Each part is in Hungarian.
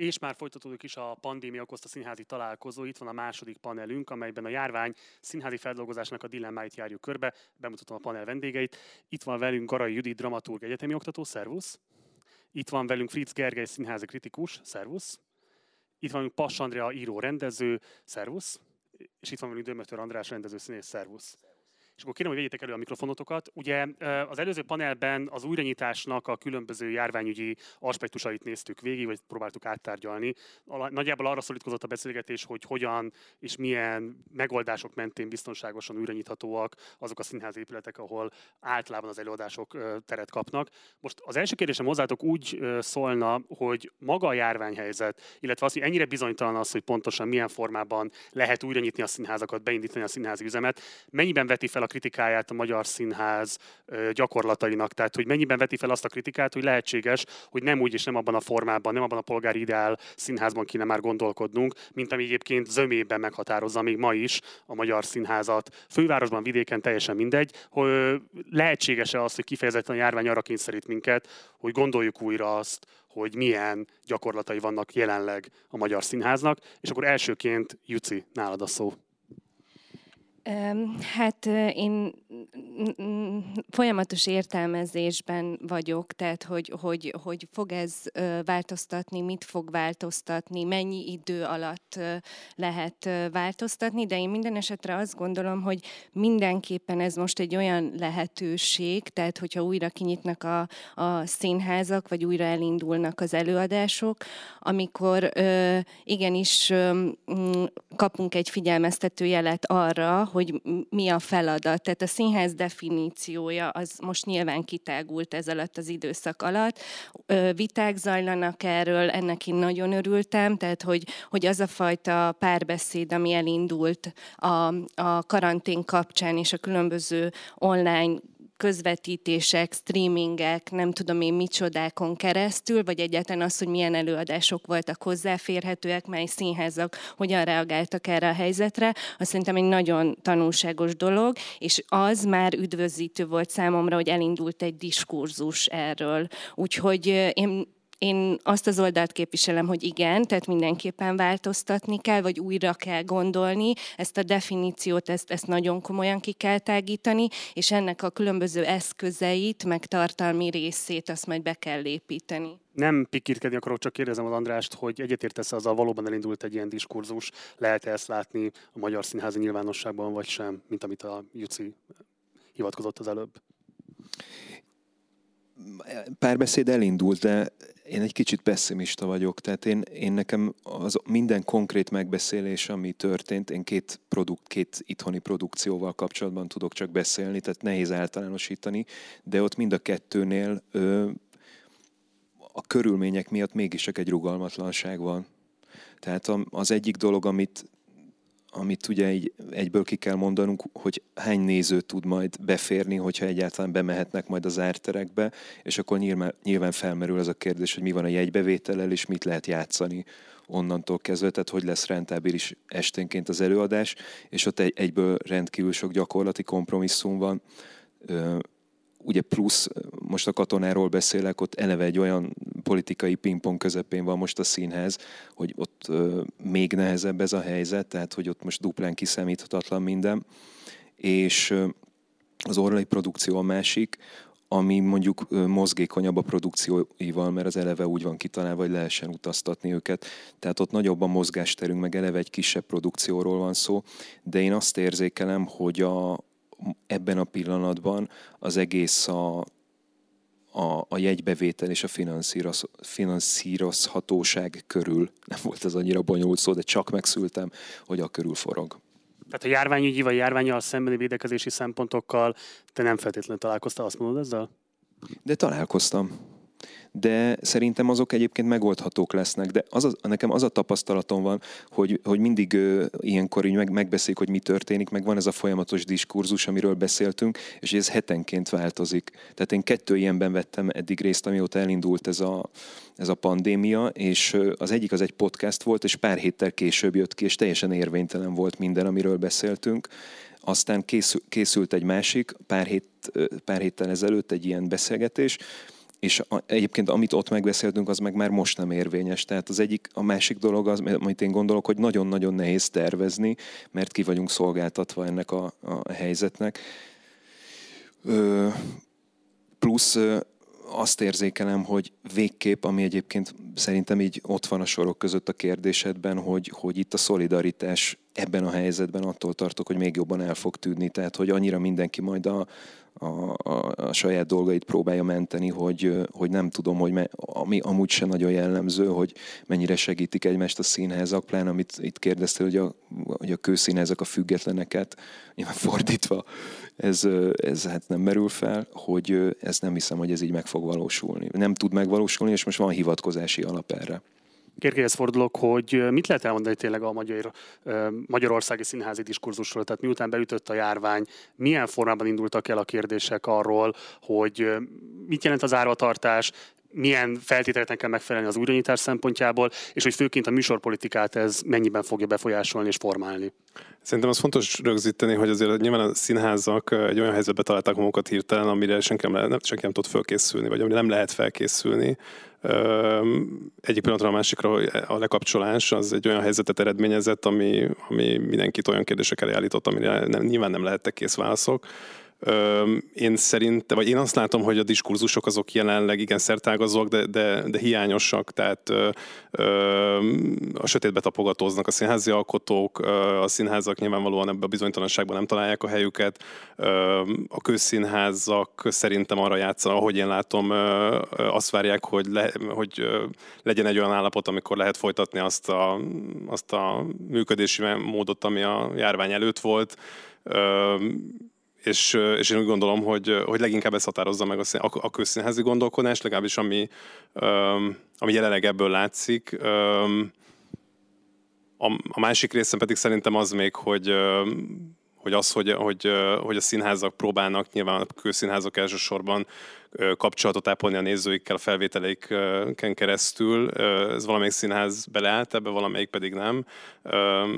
És már folytatódik is a pandémia okozta színházi találkozó. Itt van a második panelünk, amelyben a járvány színházi feldolgozásnak a dilemmáit járjuk körbe. Bemutatom a panel vendégeit. Itt van velünk Garai Judit, dramaturg, egyetemi oktató, szervusz. Itt van velünk Fritz Gergely, színházi kritikus, szervusz. Itt van velünk Pass Andrea, író, rendező, szervusz. És itt van velünk Dömötör András, rendező, színész, szervusz. És akkor kérem, hogy vegyétek elő a mikrofonotokat. Ugye az előző panelben az újranyitásnak a különböző járványügyi aspektusait néztük végig, vagy próbáltuk áttárgyalni. Nagyjából arra szorítkozott a beszélgetés, hogy hogyan és milyen megoldások mentén biztonságosan újranyithatóak azok a színházi épületek, ahol általában az előadások teret kapnak. Most az első kérdésem hozzátok úgy szólna, hogy maga a járványhelyzet, illetve az, hogy ennyire bizonytalan az, hogy pontosan milyen formában lehet újranyitni a színházakat, beindítani a színházi üzemet, mennyiben veti fel a kritikáját a magyar színház gyakorlatainak. Tehát, hogy mennyiben veti fel azt a kritikát, hogy lehetséges, hogy nem úgy és nem abban a formában, nem abban a polgári ideál színházban kéne már gondolkodnunk, mint ami egyébként zömében meghatározza még ma is a magyar színházat. Fővárosban, vidéken teljesen mindegy, hogy lehetséges-e az, hogy kifejezetten a járvány arra kényszerít minket, hogy gondoljuk újra azt, hogy milyen gyakorlatai vannak jelenleg a magyar színháznak, és akkor elsőként Juci, nálad a szó. Hát én folyamatos értelmezésben vagyok, tehát hogy, hogy, hogy fog ez változtatni, mit fog változtatni, mennyi idő alatt lehet változtatni, de én minden esetre azt gondolom, hogy mindenképpen ez most egy olyan lehetőség, tehát hogyha újra kinyitnak a, a színházak, vagy újra elindulnak az előadások, amikor igenis kapunk egy figyelmeztető jelet arra, hogy mi a feladat. Tehát a színház definíciója az most nyilván kitágult ez alatt az időszak alatt. Viták zajlanak erről, ennek én nagyon örültem, tehát hogy, hogy az a fajta párbeszéd, ami elindult a, a karantén kapcsán és a különböző online közvetítések, streamingek, nem tudom én micsodákon keresztül, vagy egyáltalán az, hogy milyen előadások voltak hozzáférhetőek, mely színházak hogyan reagáltak erre a helyzetre, azt szerintem egy nagyon tanulságos dolog, és az már üdvözítő volt számomra, hogy elindult egy diskurzus erről. Úgyhogy én én azt az oldalt képviselem, hogy igen, tehát mindenképpen változtatni kell, vagy újra kell gondolni, ezt a definíciót, ezt, ezt nagyon komolyan ki kell tágítani, és ennek a különböző eszközeit, meg tartalmi részét azt majd be kell építeni. Nem pikirkedni akarok, csak kérdezem az Andrást, hogy egyetértesz azzal, valóban elindult egy ilyen diskurzus, lehet -e ezt látni a magyar színházi nyilvánosságban, vagy sem, mint amit a Juci hivatkozott az előbb? Párbeszéd elindult, de én egy kicsit pessimista vagyok, tehát én, én nekem az minden konkrét megbeszélés, ami történt, én két, produkt, két itthoni produkcióval kapcsolatban tudok csak beszélni, tehát nehéz általánosítani, de ott mind a kettőnél ö, a körülmények miatt mégis egy rugalmatlanság van. Tehát az egyik dolog, amit amit ugye egy, egyből ki kell mondanunk, hogy hány néző tud majd beférni, hogyha egyáltalán bemehetnek majd az árterekbe, és akkor nyilván, nyilván felmerül az a kérdés, hogy mi van a jegybevétellel, és mit lehet játszani onnantól kezdve, tehát hogy lesz rentábilis esténként az előadás, és ott egy, egyből rendkívül sok gyakorlati kompromisszum van ugye plusz, most a katonáról beszélek, ott eleve egy olyan politikai pingpong közepén van most a színház, hogy ott még nehezebb ez a helyzet, tehát hogy ott most duplán kiszámíthatatlan minden. És az orlai produkció a másik, ami mondjuk mozgékonyabb a produkcióival, mert az eleve úgy van kitalálva, hogy lehessen utaztatni őket. Tehát ott nagyobb a mozgásterünk, meg eleve egy kisebb produkcióról van szó, de én azt érzékelem, hogy a, ebben a pillanatban az egész a, a, a jegybevétel és a finanszíroz, finanszírozhatóság körül, nem volt ez annyira bonyolult szó, de csak megszültem, hogy a körül forog. Tehát a járványügyi vagy járványal szembeni védekezési szempontokkal te nem feltétlenül találkoztál, azt mondod ezzel? De találkoztam de szerintem azok egyébként megoldhatók lesznek. De az a, nekem az a tapasztalatom van, hogy, hogy mindig ö, ilyenkor így meg, megbeszéljük, hogy mi történik, meg van ez a folyamatos diskurzus, amiről beszéltünk, és ez hetenként változik. Tehát én kettő ilyenben vettem eddig részt, amióta elindult ez a, ez a pandémia, és az egyik az egy podcast volt, és pár héttel később jött ki, és teljesen érvénytelen volt minden, amiről beszéltünk. Aztán készült egy másik, pár, hét, pár héttel ezelőtt egy ilyen beszélgetés, és egyébként amit ott megbeszéltünk, az meg már most nem érvényes. Tehát az egyik, a másik dolog az, amit én gondolok, hogy nagyon-nagyon nehéz tervezni, mert ki vagyunk szolgáltatva ennek a, a helyzetnek. Ö, plusz azt érzékelem, hogy végképp, ami egyébként szerintem így ott van a sorok között a kérdésedben, hogy, hogy itt a szolidaritás ebben a helyzetben attól tartok, hogy még jobban el fog tűnni. Tehát, hogy annyira mindenki majd a, a, a, a saját dolgait próbálja menteni, hogy, hogy nem tudom, hogy me, ami amúgy se nagyon jellemző, hogy mennyire segítik egymást a színházak, plán, amit itt kérdeztél, hogy a, hogy a kőszínházak a függetleneket, nyilván fordítva, ez, ez hát nem merül fel, hogy ez nem hiszem, hogy ez így meg fog valósulni. Nem tud megvalósulni, és most van hivatkozási alap erre. Kérkéhez fordulok, hogy mit lehet elmondani tényleg a magyar, magyarországi színházi diskurzusról? Tehát miután beütött a járvány, milyen formában indultak el a kérdések arról, hogy mit jelent az árvatartás, milyen feltételeknek kell megfelelni az újranyitás szempontjából, és hogy főként a műsorpolitikát ez mennyiben fogja befolyásolni és formálni. Szerintem az fontos rögzíteni, hogy azért nyilván a színházak egy olyan helyzetbe találták magukat hirtelen, amire senki nem, nem, senki nem tud felkészülni, vagy amire nem lehet felkészülni. Egyik pillanatra a másikra a lekapcsolás az egy olyan helyzetet eredményezett, ami, ami mindenkit olyan kérdésekkel állított, amire nem, nyilván nem lehettek kész válaszok. Én szerint, vagy én azt látom, hogy a diskurzusok azok jelenleg igen szertágazóak, de, de, de hiányosak, tehát ö, ö, a sötétbe tapogatóznak a színházi alkotók, a színházak nyilvánvalóan ebbe a bizonytalanságban nem találják a helyüket, a közszínházak szerintem arra játszanak, ahogy én látom, azt várják, hogy, le, hogy legyen egy olyan állapot, amikor lehet folytatni azt a, azt a működési módot, ami a járvány előtt volt és, és én úgy gondolom, hogy, hogy leginkább ez határozza meg a, a, a közszínházi gondolkodást, legalábbis ami, um, ami jelenleg ebből látszik. Um, a, a másik része pedig szerintem az még, hogy um, hogy az, hogy, hogy, hogy a színházak próbálnak, nyilván a közszínházak elsősorban kapcsolatot ápolni a nézőikkel a felvételeiken keresztül. Ez valamelyik színház beleállt ebbe, valamelyik pedig nem.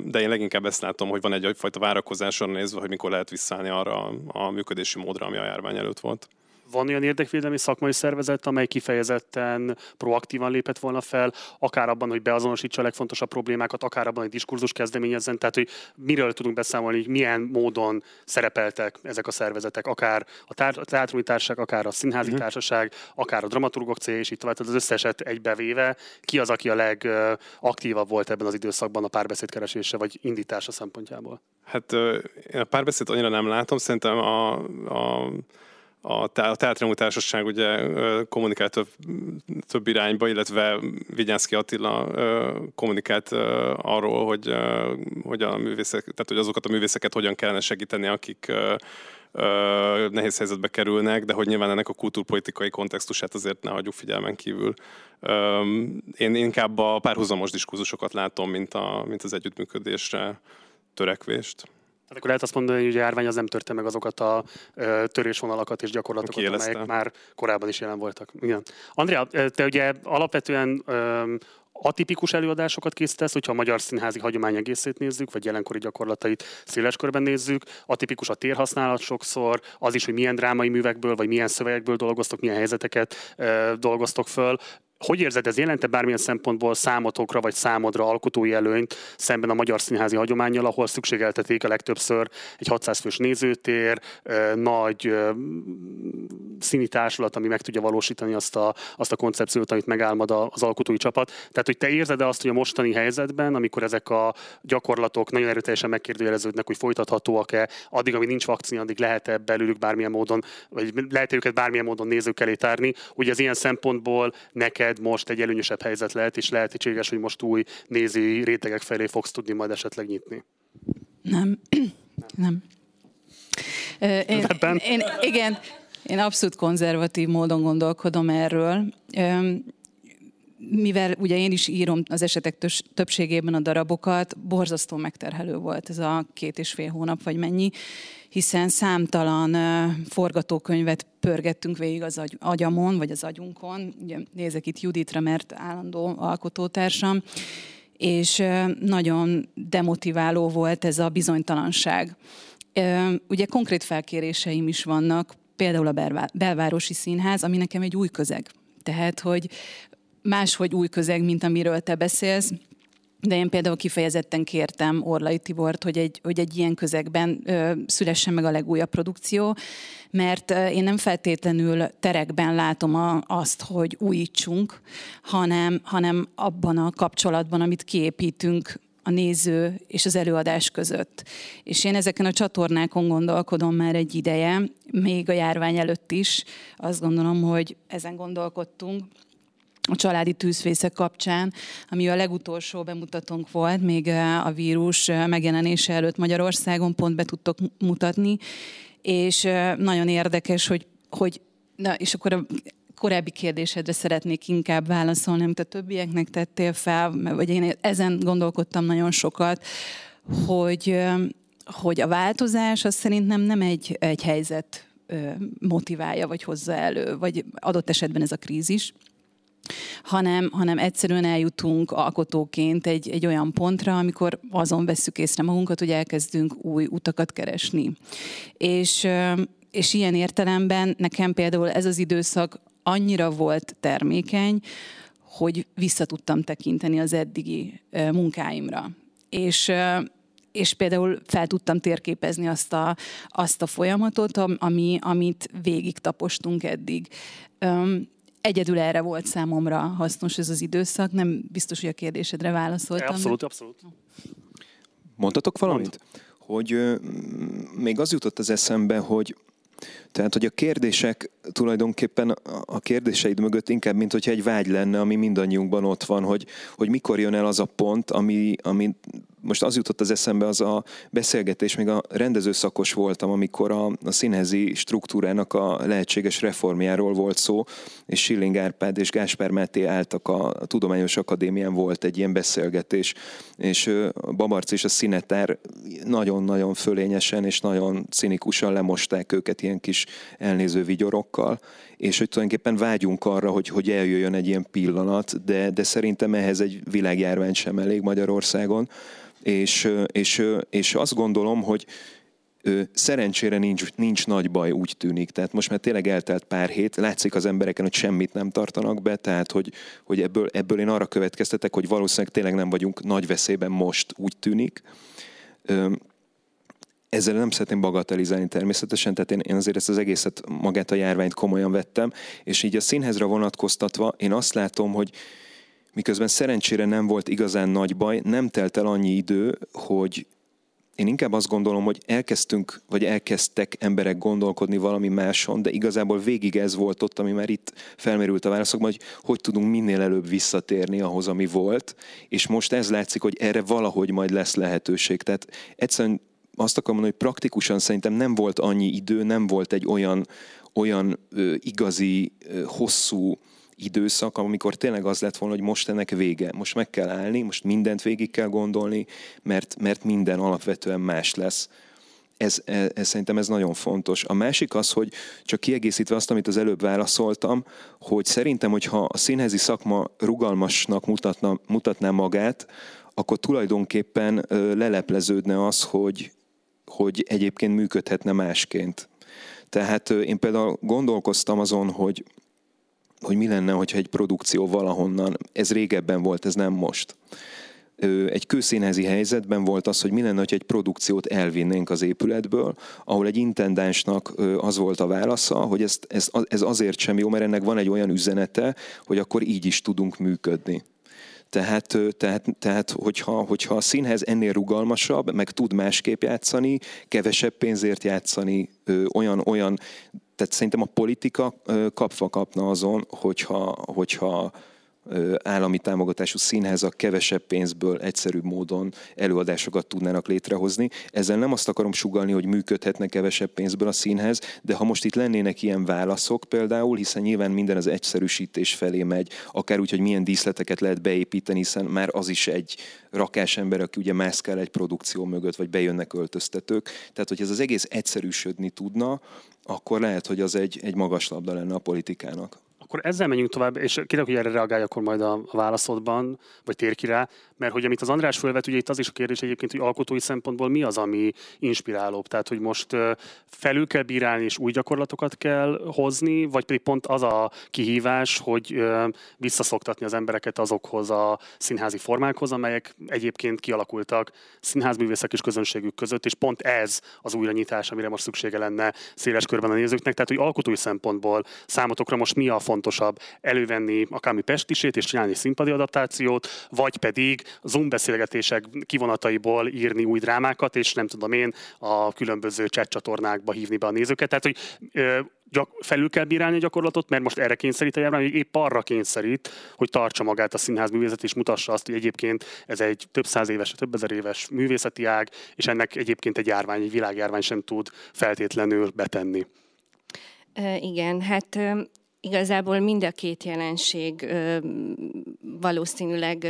De én leginkább ezt látom, hogy van egy egyfajta várakozáson nézve, hogy mikor lehet visszaállni arra a működési módra, ami a járvány előtt volt van olyan érdekvédelmi szakmai szervezet, amely kifejezetten proaktívan lépett volna fel, akár abban, hogy beazonosítsa a legfontosabb problémákat, akár abban, hogy diskurzus kezdeményezzen, tehát hogy miről tudunk beszámolni, hogy milyen módon szerepeltek ezek a szervezetek, akár a, tár- teátrumi társaság, akár a színházi uh-huh. társaság, akár a dramaturgok cég, és így tovább, tehát az összeset egybevéve, ki az, aki a legaktívabb volt ebben az időszakban a párbeszédkeresése vagy indítása szempontjából? Hát én a párbeszéd annyira nem látom, szerintem a, a a, a Teátriumú Társaság ugye kommunikált több, több irányba, illetve Vigyánszki Attila kommunikált arról, hogy, hogy, a művészek, tehát hogy azokat a művészeket hogyan kellene segíteni, akik nehéz helyzetbe kerülnek, de hogy nyilván ennek a kultúrpolitikai kontextusát azért ne hagyjuk figyelmen kívül. Én inkább a párhuzamos diskurzusokat látom, mint, a, mint az együttműködésre törekvést. Hát akkor lehet azt mondani, hogy a járvány az nem törte meg azokat a törésvonalakat és gyakorlatokat, amelyek már korábban is jelen voltak. Igen. Andrea, te ugye alapvetően atipikus előadásokat készítesz, hogyha a magyar színházi hagyomány egészét nézzük, vagy jelenkori gyakorlatait széles körben nézzük. Atipikus a térhasználat sokszor, az is, hogy milyen drámai művekből, vagy milyen szövegekből dolgoztok, milyen helyzeteket ö, dolgoztok föl. Hogy érzed, ez jelente bármilyen szempontból számotokra vagy számodra alkotói előnyt szemben a magyar színházi hagyományjal, ahol szükségeltetik a legtöbbször egy 600 fős nézőtér, nagy színi társulat, ami meg tudja valósítani azt a, azt a koncepciót, amit megálmod az alkotói csapat. Tehát, hogy te érzed azt, hogy a mostani helyzetben, amikor ezek a gyakorlatok nagyon erőteljesen megkérdőjeleződnek, hogy folytathatóak-e, addig, amíg nincs vakcina, addig lehet-e belőlük bármilyen módon, vagy lehet -e őket bármilyen módon nézők elé tárni. Ugye az ilyen szempontból neked neked most egy előnyösebb helyzet lehet, és lehetséges, hogy most új nézői rétegek felé fogsz tudni majd esetleg nyitni. Nem. Nem. Én, én, igen, én abszolút konzervatív módon gondolkodom erről. Mivel ugye én is írom az esetek többségében a darabokat, borzasztó megterhelő volt ez a két és fél hónap, vagy mennyi, hiszen számtalan forgatókönyvet pörgettünk végig az agy, agyamon, vagy az agyunkon. Ugye nézek itt Juditra, mert állandó alkotótársam, és nagyon demotiváló volt ez a bizonytalanság. Ugye konkrét felkéréseim is vannak, például a belvárosi színház, ami nekem egy új közeg. Tehát, hogy máshogy új közeg, mint amiről te beszélsz, de én például kifejezetten kértem Orlai Tibort, hogy egy, hogy egy ilyen közegben ö, szülessen meg a legújabb produkció, mert én nem feltétlenül terekben látom a, azt, hogy újítsunk, hanem, hanem abban a kapcsolatban, amit kiépítünk a néző és az előadás között. És én ezeken a csatornákon gondolkodom már egy ideje, még a járvány előtt is. Azt gondolom, hogy ezen gondolkodtunk, a családi tűzfészek kapcsán, ami a legutolsó bemutatónk volt, még a vírus megjelenése előtt Magyarországon pont be tudtok mutatni, és nagyon érdekes, hogy, hogy na, és akkor a korábbi kérdésedre szeretnék inkább válaszolni, amit a többieknek tettél fel, vagy én ezen gondolkodtam nagyon sokat, hogy, hogy a változás az szerintem nem egy, egy helyzet motiválja, vagy hozza elő, vagy adott esetben ez a krízis, hanem, hanem egyszerűen eljutunk alkotóként egy, egy olyan pontra, amikor azon vesszük észre magunkat, hogy elkezdünk új utakat keresni. És, és ilyen értelemben nekem például ez az időszak annyira volt termékeny, hogy vissza tudtam tekinteni az eddigi munkáimra. És és például fel tudtam térképezni azt a, azt a folyamatot, ami, amit végig tapostunk eddig egyedül erre volt számomra hasznos ez az időszak. Nem biztos, hogy a kérdésedre válaszoltam. Abszolút, de... abszolút. Mondtatok valamit? Mond. Hogy ö, még az jutott az eszembe, hogy tehát, hogy a kérdések tulajdonképpen a kérdéseid mögött inkább, mint hogyha egy vágy lenne, ami mindannyiunkban ott van, hogy, hogy mikor jön el az a pont, ami, ami most az jutott az eszembe, az a beszélgetés, még a rendezőszakos voltam, amikor a, a színhezi struktúrának a lehetséges reformjáról volt szó, és Schilling Árpád és Gáspár Máté álltak a, a Tudományos Akadémián, volt egy ilyen beszélgetés, és Babarc és a színetár nagyon-nagyon fölényesen és nagyon cinikusan lemosták őket ilyen kis elnéző vigyorokkal, és hogy tulajdonképpen vágyunk arra, hogy, hogy eljöjjön egy ilyen pillanat, de, de szerintem ehhez egy világjárvány sem elég Magyarországon, és, és, és azt gondolom, hogy szerencsére nincs, nincs nagy baj, úgy tűnik. Tehát most már tényleg eltelt pár hét, látszik az embereken, hogy semmit nem tartanak be, tehát hogy, hogy ebből, ebből én arra következtetek, hogy valószínűleg tényleg nem vagyunk nagy veszélyben most, úgy tűnik. Ezzel nem szeretném bagatelizálni természetesen, tehát én, én azért ezt az egészet, magát a járványt komolyan vettem, és így a színhezre vonatkoztatva én azt látom, hogy miközben szerencsére nem volt igazán nagy baj, nem telt el annyi idő, hogy én inkább azt gondolom, hogy elkezdtünk, vagy elkezdtek emberek gondolkodni valami máson, de igazából végig ez volt ott, ami már itt felmerült a válaszokban, hogy hogy tudunk minél előbb visszatérni ahhoz, ami volt, és most ez látszik, hogy erre valahogy majd lesz lehetőség. Tehát egyszerűen azt akarom mondani, hogy praktikusan szerintem nem volt annyi idő, nem volt egy olyan, olyan ö, igazi, ö, hosszú időszak, amikor tényleg az lett volna, hogy most ennek vége. Most meg kell állni, most mindent végig kell gondolni, mert, mert minden alapvetően más lesz. Ez, ez, ez szerintem ez nagyon fontos. A másik az, hogy csak kiegészítve azt, amit az előbb válaszoltam, hogy szerintem, hogyha a színházi szakma rugalmasnak mutatna, mutatná magát, akkor tulajdonképpen lelepleződne az, hogy, hogy egyébként működhetne másként. Tehát én például gondolkoztam azon, hogy hogy mi lenne, hogyha egy produkció valahonnan, ez régebben volt, ez nem most. Egy kőszínházi helyzetben volt az, hogy mi lenne, hogy egy produkciót elvinnénk az épületből, ahol egy intendánsnak az volt a válasza, hogy ez, ez, ez azért sem jó, mert ennek van egy olyan üzenete, hogy akkor így is tudunk működni. Tehát, tehát, tehát hogyha, hogyha a színház ennél rugalmasabb, meg tud másképp játszani, kevesebb pénzért játszani, olyan, olyan tehát szerintem a politika kapva kapna azon, hogyha, hogyha állami támogatású színházak kevesebb pénzből egyszerűbb módon előadásokat tudnának létrehozni. Ezzel nem azt akarom sugalni, hogy működhetne kevesebb pénzből a színház, de ha most itt lennének ilyen válaszok például, hiszen nyilván minden az egyszerűsítés felé megy, akár úgy, hogy milyen díszleteket lehet beépíteni, hiszen már az is egy rakás ember, aki ugye mászkál egy produkció mögött, vagy bejönnek öltöztetők. Tehát, hogy ez az egész egyszerűsödni tudna, akkor lehet, hogy az egy, egy magas labda lenne a politikának Akkor ezzel menjünk tovább, és kérlek, hogy erre reagálj akkor majd a válaszodban, vagy tér ki rá, mert hogy amit az András fölvet, ugye itt az is a kérdés egyébként, hogy alkotói szempontból mi az, ami inspirálóbb. Tehát, hogy most felül kell bírálni, és új gyakorlatokat kell hozni, vagy pedig pont az a kihívás, hogy visszaszoktatni az embereket azokhoz a színházi formákhoz, amelyek egyébként kialakultak színházművészek és közönségük között, és pont ez az újranyitás, amire most szüksége lenne széles körben a nézőknek. Tehát, hogy alkotói szempontból számotokra most mi a fontosabb? Elővenni akármi pestisét és csinálni színpadi adaptációt, vagy pedig Zoom beszélgetések kivonataiból írni új drámákat, és nem tudom én a különböző chat csatornákba hívni be a nézőket. Tehát, hogy gyak, felül kell bírálni a gyakorlatot, mert most erre kényszerít a járvány, hogy épp arra kényszerít, hogy tartsa magát a színház művészet, és mutassa azt, hogy egyébként ez egy több száz éves, több ezer éves művészeti ág, és ennek egyébként egy járvány, egy világjárvány sem tud feltétlenül betenni. Igen, hát igazából mind a két jelenség valószínűleg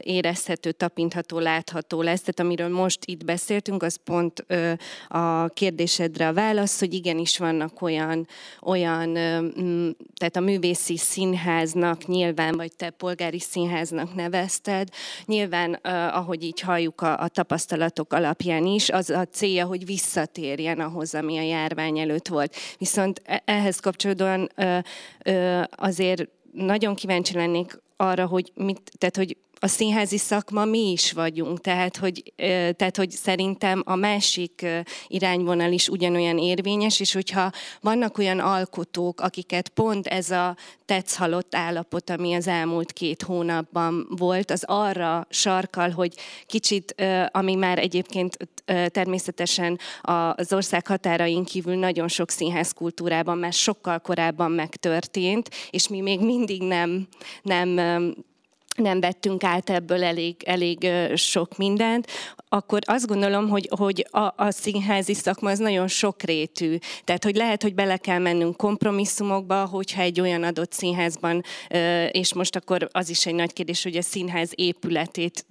érezhető, tapintható, látható lesz. Tehát amiről most itt beszéltünk, az pont a kérdésedre a válasz, hogy igenis vannak olyan, olyan tehát a művészi színháznak nyilván, vagy te polgári színháznak nevezted, nyilván, ahogy így halljuk a, a tapasztalatok alapján is, az a célja, hogy visszatérjen ahhoz, ami a járvány előtt volt. Viszont e, ehhez kapcsolódóan azért nagyon kíváncsi lennék arra, hogy, mit, tehát, hogy a színházi szakma mi is vagyunk, tehát hogy, tehát hogy szerintem a másik irányvonal is ugyanolyan érvényes, és hogyha vannak olyan alkotók, akiket pont ez a tetszhalott állapot, ami az elmúlt két hónapban volt, az arra sarkal, hogy kicsit, ami már egyébként természetesen az ország határain kívül nagyon sok színházkultúrában már sokkal korábban megtörtént, és mi még mindig nem, nem nem vettünk át ebből elég, elég sok mindent, akkor azt gondolom, hogy, hogy a, a színházi szakma az nagyon sokrétű. Tehát, hogy lehet, hogy bele kell mennünk kompromisszumokba, hogyha egy olyan adott színházban, és most akkor az is egy nagy kérdés, hogy a színház épületét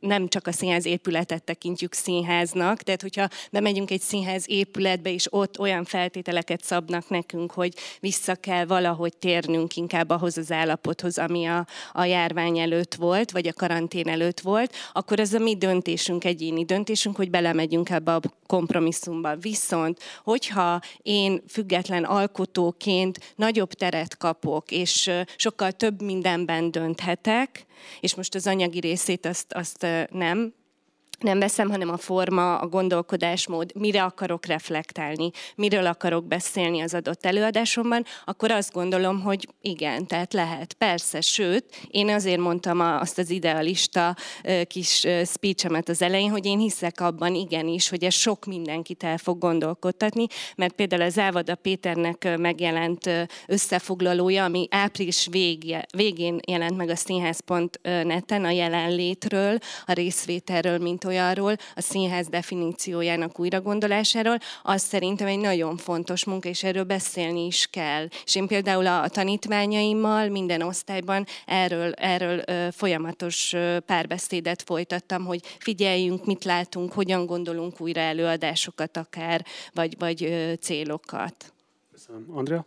nem csak a színház épületet tekintjük színháznak, tehát hogyha bemegyünk egy színház épületbe, és ott olyan feltételeket szabnak nekünk, hogy vissza kell valahogy térnünk inkább ahhoz az állapothoz, ami a, a járvány előtt volt, vagy a karantén előtt volt, akkor ez a mi döntésünk, egyéni döntésünk, hogy belemegyünk ebbe a kompromisszumba. Viszont, hogyha én független alkotóként nagyobb teret kapok, és sokkal több mindenben dönthetek, és most az anyagi részét azt, azt nem, nem veszem, hanem a forma, a gondolkodásmód, mire akarok reflektálni, miről akarok beszélni az adott előadásomban, akkor azt gondolom, hogy igen, tehát lehet, persze, sőt, én azért mondtam azt az idealista kis speechemet az elején, hogy én hiszek abban igenis, hogy ez sok mindenkit el fog gondolkodtatni, mert például az Ávada Péternek megjelent összefoglalója, ami április végje, végén jelent meg a színház.net-en a jelenlétről, a részvételről, mint olyanról, a színház definíciójának újragondolásáról, az szerintem egy nagyon fontos munka, és erről beszélni is kell. És én például a, a tanítványaimmal minden osztályban erről, erről ö, folyamatos ö, párbeszédet folytattam, hogy figyeljünk, mit látunk, hogyan gondolunk újra előadásokat akár, vagy, vagy ö, célokat. Köszönöm. Andrea?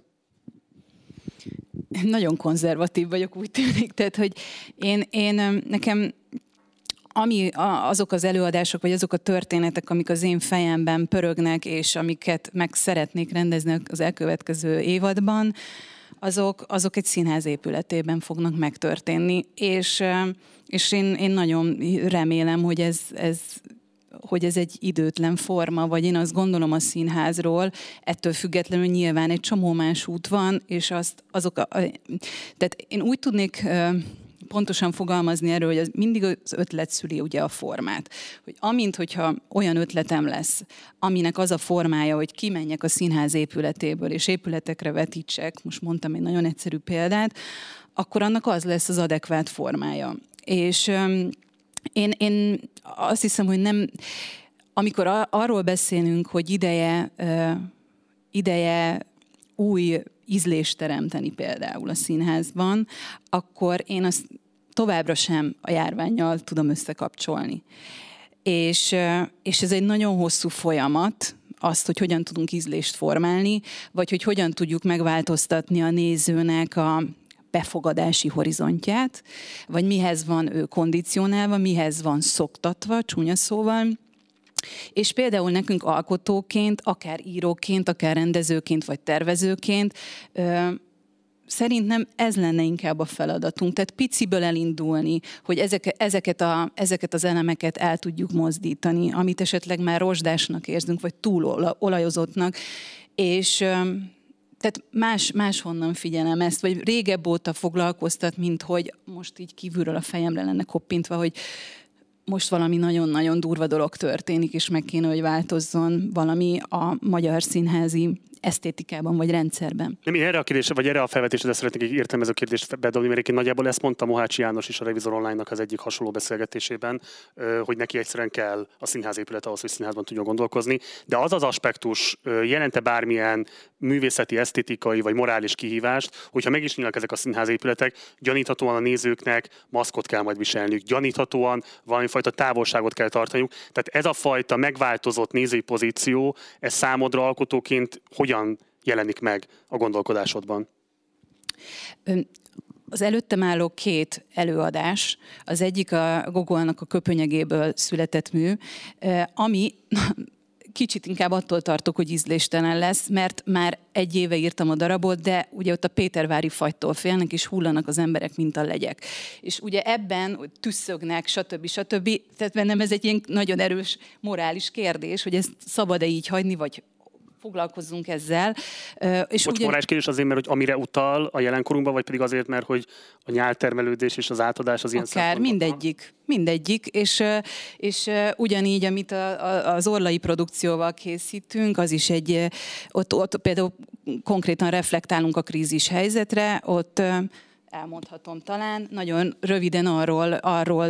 Nagyon konzervatív vagyok, úgy tűnik. Tehát, hogy én, én nekem ami azok az előadások, vagy azok a történetek, amik az én fejemben pörögnek, és amiket meg szeretnék rendezni az elkövetkező évadban, azok, azok egy színház épületében fognak megtörténni. És, és én, én nagyon remélem, hogy ez, ez hogy ez egy időtlen forma, vagy én azt gondolom a színházról, ettől függetlenül nyilván egy csomó más út van, és azt, azok a, tehát én úgy tudnék pontosan fogalmazni erről, hogy az mindig az ötlet szüli ugye a formát. Hogy amint, hogyha olyan ötletem lesz, aminek az a formája, hogy kimenjek a színház épületéből, és épületekre vetítsek, most mondtam egy nagyon egyszerű példát, akkor annak az lesz az adekvát formája. És én, én azt hiszem, hogy nem, amikor arról beszélünk, hogy ideje, ideje új ízlést teremteni például a színházban, akkor én azt továbbra sem a járványjal tudom összekapcsolni. És, és ez egy nagyon hosszú folyamat, azt, hogy hogyan tudunk ízlést formálni, vagy hogy hogyan tudjuk megváltoztatni a nézőnek a befogadási horizontját, vagy mihez van ő kondicionálva, mihez van szoktatva, csúnya szóval, és például nekünk alkotóként, akár íróként, akár rendezőként, vagy tervezőként, szerintem ez lenne inkább a feladatunk. Tehát piciből elindulni, hogy ezek, ezeket, a, ezeket az elemeket el tudjuk mozdítani, amit esetleg már rozsdásnak érzünk, vagy túl olajozottnak, és tehát más, máshonnan figyelem ezt, vagy régebb óta foglalkoztat, mint hogy most így kívülről a fejemre lenne koppintva, hogy most valami nagyon-nagyon durva dolog történik, és meg kéne, hogy változzon valami a magyar színházi esztétikában vagy rendszerben. Nem, én erre a kérdésre, vagy erre a felvetésre szeretnék egy értelmező kérdést bedobni, mert én nagyjából ezt mondta Mohácsi János is a Revizor Online-nak az egyik hasonló beszélgetésében, hogy neki egyszerűen kell a színház épület ahhoz, hogy színházban tudjon gondolkozni. De az az aspektus jelente bármilyen művészeti, esztétikai vagy morális kihívást, hogyha meg is nyílnak ezek a színházépületek, gyaníthatóan a nézőknek maszkot kell majd viselniük, gyaníthatóan valami fajta távolságot kell tartaniuk. Tehát ez a fajta megváltozott nézői pozíció, ez számodra alkotóként hogyan jelenik meg a gondolkodásodban? Az előttem álló két előadás, az egyik a Gogolnak a köpönyegéből született mű, ami kicsit inkább attól tartok, hogy ízléstelen lesz, mert már egy éve írtam a darabot, de ugye ott a Pétervári fagytól félnek, és hullanak az emberek, mint a legyek. És ugye ebben tüsszögnek, stb. stb. Tehát bennem ez egy ilyen nagyon erős morális kérdés, hogy ezt szabad-e így hagyni, vagy foglalkozzunk ezzel. És Bocs, ugyan... kérdés azért, mert hogy amire utal a jelenkorunkban, vagy pedig azért, mert hogy a nyáltermelődés és az átadás az ilyen Akár, mindegyik. Mindegyik, és, és ugyanígy, amit a, a, az orlai produkcióval készítünk, az is egy, ott, ott például konkrétan reflektálunk a krízis helyzetre, ott elmondhatom talán, nagyon röviden arról, arról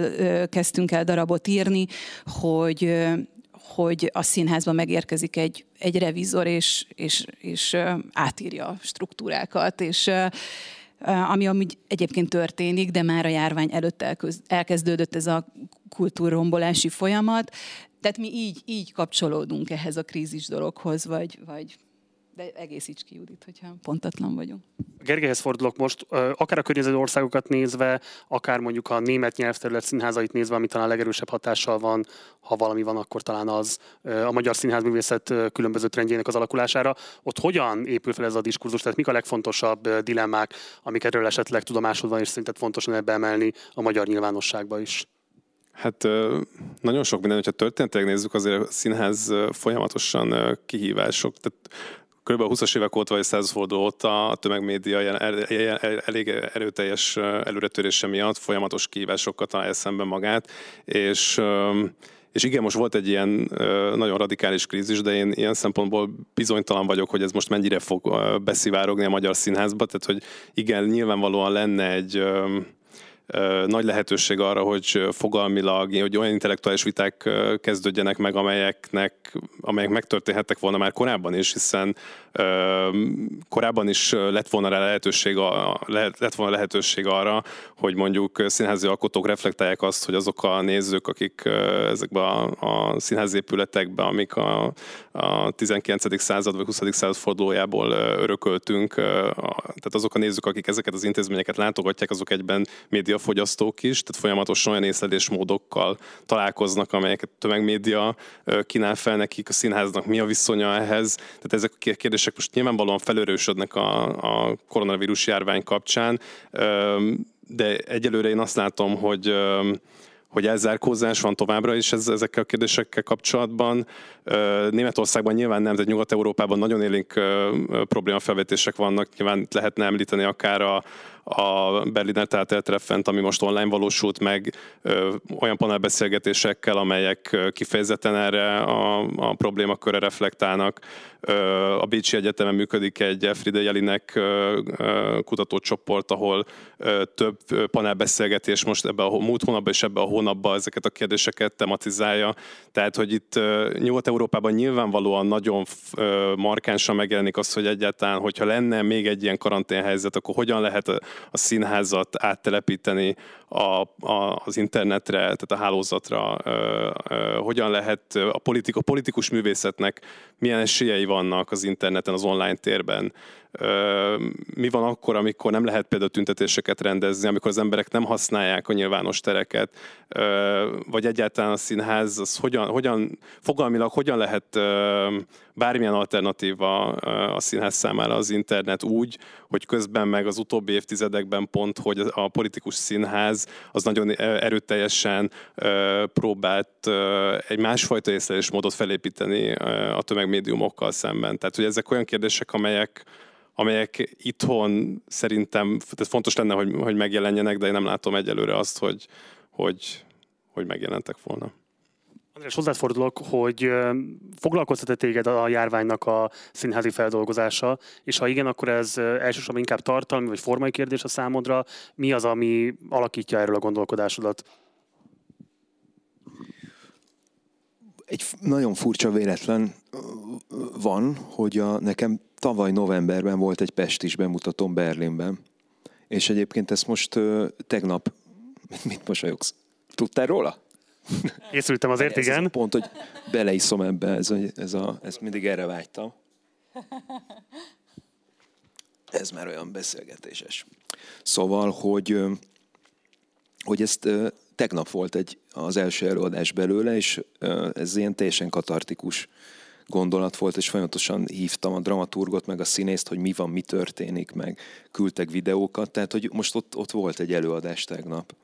kezdtünk el darabot írni, hogy hogy a színházba megérkezik egy, egy revizor, és, és, és átírja a struktúrákat, és ami amúgy egyébként történik, de már a járvány előtt elkezdődött ez a kultúrrombolási folyamat. Tehát mi így, így kapcsolódunk ehhez a krízis dologhoz, vagy, vagy de egészíts ki, Judit, hogyha pontatlan vagyunk. Gergelyhez fordulok most, akár a környező országokat nézve, akár mondjuk a német nyelvterület színházait nézve, ami talán a legerősebb hatással van, ha valami van, akkor talán az a magyar színházművészet különböző trendjének az alakulására. Ott hogyan épül fel ez a diskurzus? Tehát mik a legfontosabb dilemmák, amik erről esetleg tudomásod van, és szerinted fontosan ebbe emelni a magyar nyilvánosságba is? Hát nagyon sok minden, hogyha történetileg nézzük, azért a színház folyamatosan kihívások. Tehát kb. 20-as évek óta vagy százforduló óta a tömegmédia elég erőteljes előretörése miatt folyamatos kihívásokkal találja szemben magát, és és igen, most volt egy ilyen nagyon radikális krízis, de én ilyen szempontból bizonytalan vagyok, hogy ez most mennyire fog beszivárogni a magyar színházba. Tehát, hogy igen, nyilvánvalóan lenne egy nagy lehetőség arra, hogy fogalmilag, hogy olyan intellektuális viták kezdődjenek meg, amelyeknek, amelyek megtörténhettek volna már korábban is, hiszen korábban is lett volna rá lehetőség, lett volna lehetőség arra, hogy mondjuk színházi alkotók reflektálják azt, hogy azok a nézők, akik ezekben a, a színházi épületekben, amik a, a 19. század vagy 20. század fordulójából örököltünk, tehát azok a nézők, akik ezeket az intézményeket látogatják, azok egyben médiafogyasztók is, tehát folyamatosan olyan észlelésmódokkal találkoznak, amelyeket a tömegmédia kínál fel nekik, a színháznak mi a viszonya ehhez. Tehát ezek a kérdések most nyilvánvalóan felörősödnek a, a koronavírus járvány kapcsán, de egyelőre én azt látom, hogy hogy elzárkózás van továbbra is ez, ezekkel a kérdésekkel kapcsolatban. Németországban nyilván nem, de Nyugat-Európában nagyon élénk problémafelvetések vannak. Nyilván lehetne említeni akár a, a Berliner Theatertreffent, ami most online valósult meg, olyan panelbeszélgetésekkel, amelyek kifejezetten erre a, a problémakörre reflektálnak. A Bécsi Egyetemen működik egy Elfriede Jelinek kutatócsoport, ahol több panelbeszélgetés most ebbe a múlt hónapban és ebbe a hónapban ezeket a kérdéseket tematizálja. Tehát, hogy itt Nyugat-Európában nyilvánvalóan nagyon markánsan megjelenik az, hogy egyáltalán, hogyha lenne még egy ilyen karanténhelyzet, akkor hogyan lehet a színházat áttelepíteni a, a, az internetre, tehát a hálózatra, ö, ö, hogyan lehet a, politik, a politikus művészetnek milyen esélyei vannak az interneten, az online térben, mi van akkor, amikor nem lehet például tüntetéseket rendezni, amikor az emberek nem használják a nyilvános tereket, vagy egyáltalán a színház, az hogyan, hogyan fogalmilag hogyan lehet bármilyen alternatíva a színház számára az internet úgy, hogy közben meg az utóbbi évtizedekben pont, hogy a politikus színház az nagyon erőteljesen próbált egy másfajta észlelésmódot felépíteni a tömegmédiumokkal szemben. Tehát, hogy ezek olyan kérdések, amelyek amelyek itthon szerintem tehát fontos lenne, hogy, hogy megjelenjenek, de én nem látom egyelőre azt, hogy, hogy, hogy megjelentek volna. András, hozzáfordulok, hogy foglalkoztat téged a járványnak a színházi feldolgozása, és ha igen, akkor ez elsősorban inkább tartalmi vagy formai kérdés a számodra. Mi az, ami alakítja erről a gondolkodásodat? Egy nagyon furcsa véletlen van, hogy a, nekem tavaly novemberben volt egy pestis bemutatóm Berlinben. És egyébként ezt most tegnap, mit mosolyogsz? Tudtál róla? Készültem azért, ez igen. pont, hogy beleiszom ebbe, ez, ez a, ezt mindig erre vágytam. Ez már olyan beszélgetéses. Szóval, hogy, hogy ezt tegnap volt egy, az első előadás belőle, és ez ilyen teljesen katartikus gondolat volt, és folyamatosan hívtam a dramaturgot, meg a színészt, hogy mi van, mi történik, meg küldtek videókat, tehát hogy most ott, ott volt egy előadás tegnap.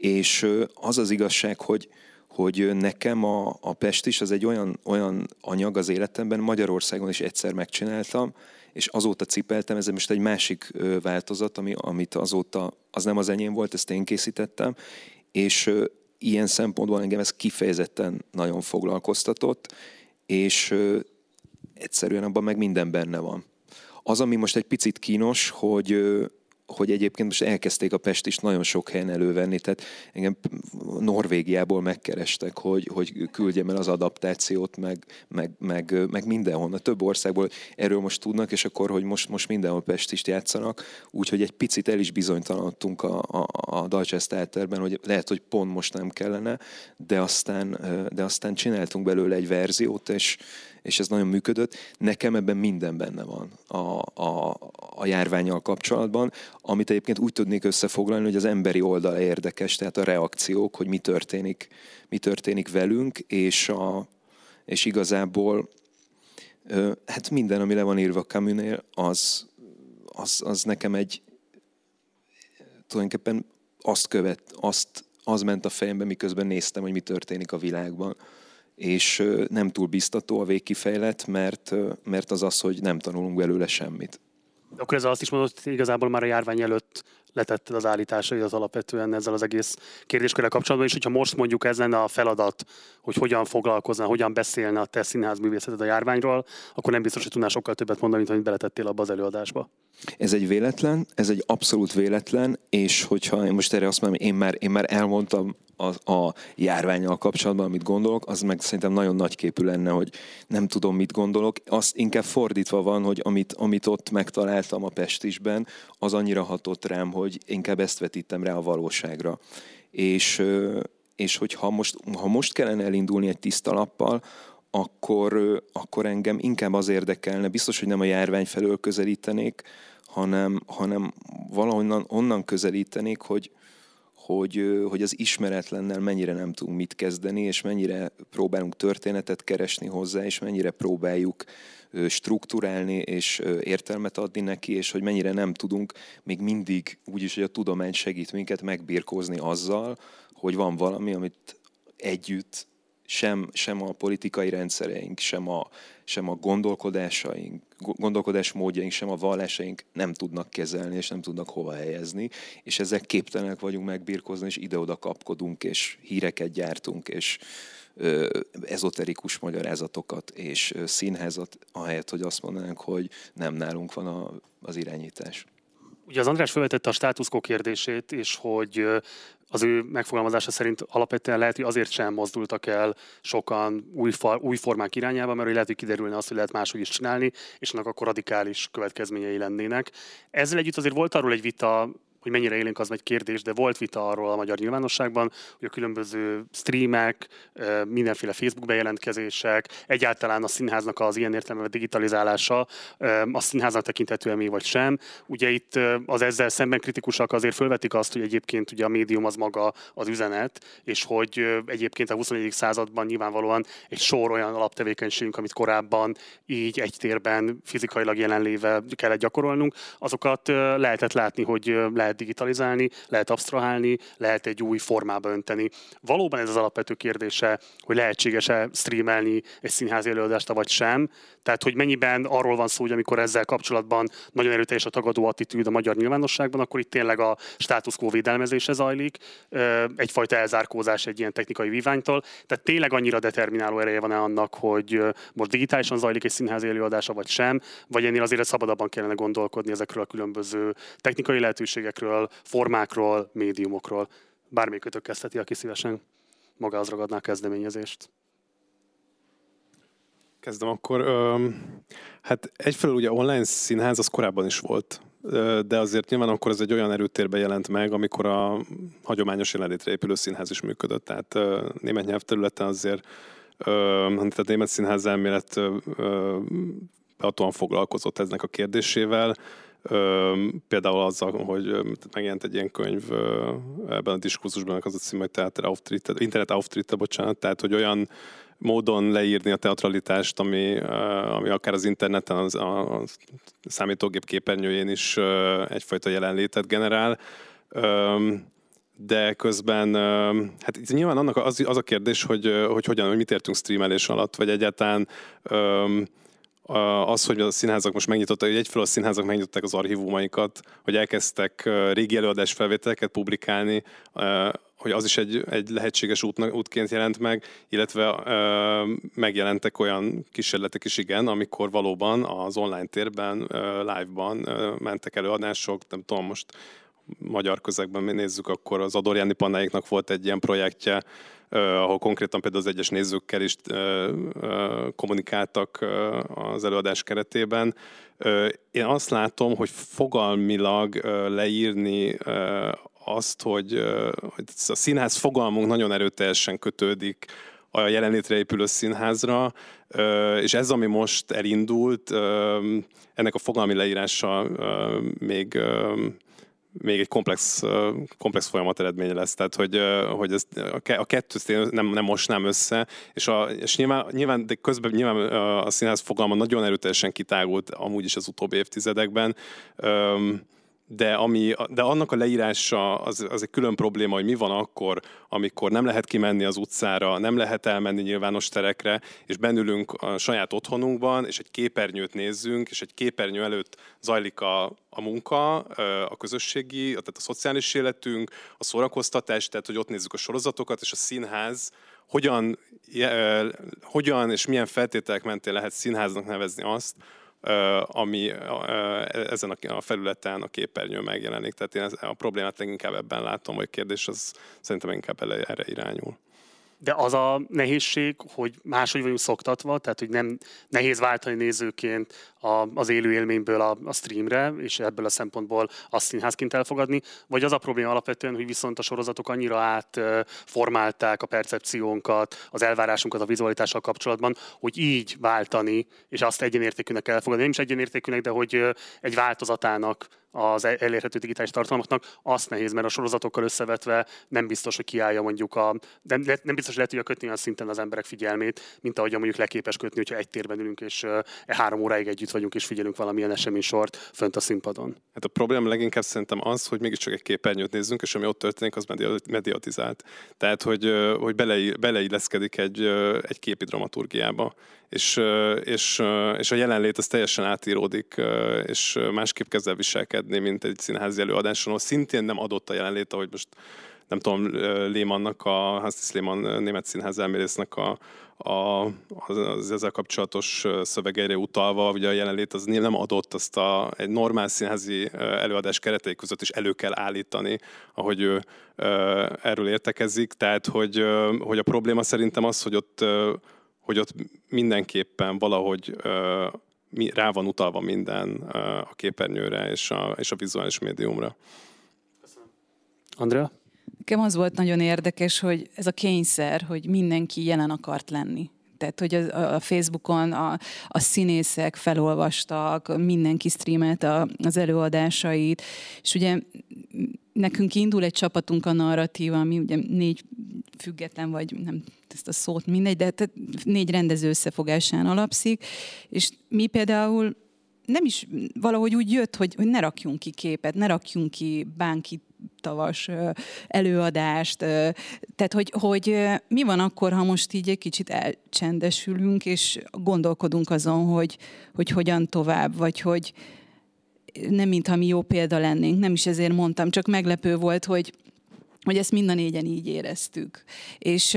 És az az igazság, hogy, hogy nekem a, a Pest is az egy olyan, olyan anyag az életemben, Magyarországon is egyszer megcsináltam, és azóta cipeltem, ez most egy másik változat, ami, amit azóta, az nem az enyém volt, ezt én készítettem, és ilyen szempontból engem ez kifejezetten nagyon foglalkoztatott, és egyszerűen abban meg minden benne van. Az, ami most egy picit kínos, hogy hogy egyébként most elkezdték a Pest is nagyon sok helyen elővenni, tehát engem Norvégiából megkerestek, hogy, hogy küldjem el az adaptációt, meg, meg, meg, meg mindenhol. Több országból erről most tudnak, és akkor, hogy most, most mindenhol Pestist játszanak, úgyhogy egy picit el is bizonytalanodtunk a, a, a Theaterben, hogy lehet, hogy pont most nem kellene, de aztán, de aztán csináltunk belőle egy verziót, és, és ez nagyon működött. Nekem ebben minden benne van a, a, a járványal kapcsolatban, amit egyébként úgy tudnék összefoglalni, hogy az emberi oldal érdekes, tehát a reakciók, hogy mi történik, mi történik velünk, és, a, és igazából hát minden, ami le van írva Camusnél, az, az, az nekem egy tulajdonképpen azt követ, azt, az ment a fejembe, miközben néztem, hogy mi történik a világban és nem túl biztató a végkifejlet, mert, mert az az, hogy nem tanulunk belőle semmit. Akkor ez azt is mondott, hogy igazából már a járvány előtt letetted az állításait alapvetően ezzel az egész kérdéskörrel kapcsolatban, és hogyha most mondjuk ez lenne a feladat, hogy hogyan foglalkozna, hogyan beszélne a te színházművészeted a járványról, akkor nem biztos, hogy tudnál sokkal többet mondani, mint amit beletettél abba az előadásba. Ez egy véletlen, ez egy abszolút véletlen, és hogyha én most erre azt mondom, én már, én már elmondtam a, a járványal kapcsolatban, amit gondolok, az meg szerintem nagyon nagyképű lenne, hogy nem tudom, mit gondolok. Azt inkább fordítva van, hogy amit, amit ott megtaláltam a Pestisben, az annyira hatott rám, hogy inkább ezt vetítem rá a valóságra. És, és hogyha most, ha most kellene elindulni egy tiszta lappal, akkor, akkor engem inkább az érdekelne, biztos, hogy nem a járvány felől közelítenék, hanem, hanem valahonnan onnan közelítenék, hogy, hogy, hogy az ismeretlennel mennyire nem tudunk mit kezdeni, és mennyire próbálunk történetet keresni hozzá, és mennyire próbáljuk strukturálni és értelmet adni neki, és hogy mennyire nem tudunk még mindig, úgyis, hogy a tudomány segít minket megbírkozni azzal, hogy van valami, amit együtt sem, sem a politikai rendszereink, sem a, sem a gondolkodásaink, gondolkodásmódjaink, sem a vallásaink nem tudnak kezelni, és nem tudnak hova helyezni, és ezek képtelenek vagyunk megbírkozni, és ide-oda kapkodunk, és híreket gyártunk, és ö, ezoterikus magyarázatokat, és színházat, ahelyett, hogy azt mondanánk, hogy nem nálunk van a, az irányítás Ugye az András felvetette a státuszkó kérdését, és hogy az ő megfogalmazása szerint alapvetően lehet, hogy azért sem mozdultak el sokan új, fa, új formák irányába, mert lehet, hogy kiderülne azt, hogy lehet máshogy is csinálni, és annak akkor radikális következményei lennének. Ezzel együtt azért volt arról egy vita hogy mennyire élénk az egy kérdés, de volt vita arról a magyar nyilvánosságban, hogy a különböző streamek, mindenféle Facebook bejelentkezések, egyáltalán a színháznak az ilyen értelemben digitalizálása a színháznak tekinthető mi vagy sem. Ugye itt az ezzel szemben kritikusak azért fölvetik azt, hogy egyébként ugye a médium az maga az üzenet, és hogy egyébként a 21. században nyilvánvalóan egy sor olyan alaptevékenységünk, amit korábban így egy térben fizikailag jelenléve kellett gyakorolnunk, azokat lehetett látni, hogy lehet lehet digitalizálni, lehet absztrahálni, lehet egy új formába önteni. Valóban ez az alapvető kérdése, hogy lehetséges-e streamelni egy színházi előadást, vagy sem. Tehát, hogy mennyiben arról van szó, hogy amikor ezzel kapcsolatban nagyon erőteljes a tagadó attitűd a magyar nyilvánosságban, akkor itt tényleg a status quo védelmezése zajlik, egyfajta elzárkózás egy ilyen technikai víványtól. Tehát tényleg annyira determináló ereje van-e annak, hogy most digitálisan zajlik egy színházi előadása, vagy sem, vagy ennél azért szabadabban kellene gondolkodni ezekről a különböző technikai lehetőségekről, formákról, médiumokról. Bármelyik kezdheti, aki szívesen magához ragadná a kezdeményezést. Kezdem akkor. Hát egyfelől ugye online színház az korábban is volt, de azért nyilván akkor ez egy olyan erőtérbe jelent meg, amikor a hagyományos jelenlétre épülő színház is működött. Tehát német nyelvterületen azért tehát német színház elmélet behatóan foglalkozott eznek a kérdésével. Például azzal, hogy megjelent egy ilyen könyv ebben a diskurzusban, az a cím, hogy Theater Auftritte, Internet Auftritte, bocsánat, tehát hogy olyan módon leírni a teatralitást, ami, ami akár az interneten, az, a számítógép képernyőjén is egyfajta jelenlétet generál. De közben, hát itt nyilván annak az, az a kérdés, hogy, hogy hogyan, hogy mit értünk streamelés alatt, vagy egyáltalán az, hogy a színházak most megnyitottak, hogy egyfelől a színházak megnyitották az archívumaikat, hogy elkezdtek régi előadás felvételeket publikálni, hogy az is egy, egy lehetséges útnak, útként jelent meg, illetve megjelentek olyan kísérletek is, igen, amikor valóban az online térben, live-ban mentek előadások, nem tudom, most magyar közegben nézzük, akkor az Adorjáni Pannáiknak volt egy ilyen projektje, ahol konkrétan például az egyes nézőkkel is kommunikáltak az előadás keretében. Én azt látom, hogy fogalmilag leírni azt, hogy, a színház fogalmunk nagyon erőteljesen kötődik a jelenlétre épülő színházra, és ez, ami most elindult, ennek a fogalmi leírása még még egy komplex, komplex folyamat eredménye lesz. Tehát, hogy, hogy ez, a kettőt nem, nem mosnám össze, és, a, és nyilván, nyilván, de közben nyilván a színház fogalma nagyon erőteljesen kitágult amúgy is az utóbbi évtizedekben de, ami, de annak a leírása az, az egy külön probléma, hogy mi van akkor, amikor nem lehet kimenni az utcára, nem lehet elmenni nyilvános terekre, és bennülünk a saját otthonunkban, és egy képernyőt nézzünk, és egy képernyő előtt zajlik a, a munka, a közösségi, tehát a szociális életünk, a szórakoztatás, tehát hogy ott nézzük a sorozatokat, és a színház, hogyan, hogyan és milyen feltételek mentén lehet színháznak nevezni azt, ami ezen a felületen a képernyő megjelenik. Tehát én a problémát leginkább ebben látom, hogy kérdés az szerintem inkább erre irányul. De az a nehézség, hogy máshogy vagyunk szoktatva, tehát hogy nem nehéz váltani nézőként a, az élő élményből a, a streamre, és ebből a szempontból azt színházként elfogadni, vagy az a probléma alapvetően, hogy viszont a sorozatok annyira átformálták a percepciónkat, az elvárásunkat a vizualitással kapcsolatban, hogy így váltani, és azt egyenértékűnek elfogadni. Nem is egyenértékűnek, de hogy egy változatának az e- elérhető digitális tartalmaknak, azt nehéz, mert a sorozatokkal összevetve nem biztos, hogy kiállja mondjuk a, nem, nem biztos, hogy le tudja kötni olyan szinten az emberek figyelmét, mint ahogy mondjuk leképes kötni, hogyha egy térben ülünk, és e három óráig együtt vagyunk, és figyelünk valamilyen sort fönt a színpadon. Hát a probléma leginkább szerintem az, hogy mégiscsak egy képernyőt nézzünk, és ami ott történik, az mediatizált. Tehát, hogy, hogy bele, beleilleszkedik egy, egy képi dramaturgiába és, és, és a jelenlét az teljesen átíródik, és másképp kezd el viselkedni, mint egy színházi előadáson, ahol szintén nem adott a jelenlét, ahogy most nem tudom, Lehmannnak, a Hansis Lehmann német színház elmérésznek a, a, az, az ezzel kapcsolatos szövegeire utalva, ugye a jelenlét az nem adott, azt a, egy normál színházi előadás keretei között is elő kell állítani, ahogy ő erről értekezik. Tehát, hogy, hogy a probléma szerintem az, hogy ott, hogy ott mindenképpen valahogy rá van utalva minden a képernyőre és a, és a vizuális médiumra. Andrea? Nekem az volt nagyon érdekes, hogy ez a kényszer, hogy mindenki jelen akart lenni. Tehát, hogy a, a Facebookon a, a színészek felolvastak, mindenki streamelt a, az előadásait, és ugye nekünk indul egy csapatunk a narratíva, ami ugye négy független, vagy nem ezt a szót mindegy, de tehát négy rendező összefogásán alapszik, és mi például nem is valahogy úgy jött, hogy, hogy ne rakjunk ki képet, ne rakjunk ki bánki tavas előadást. Tehát, hogy, hogy mi van akkor, ha most így egy kicsit elcsendesülünk, és gondolkodunk azon, hogy, hogy hogyan tovább, vagy hogy nem mintha mi jó példa lennénk, nem is ezért mondtam, csak meglepő volt, hogy, hogy ezt mind a négyen így éreztük. És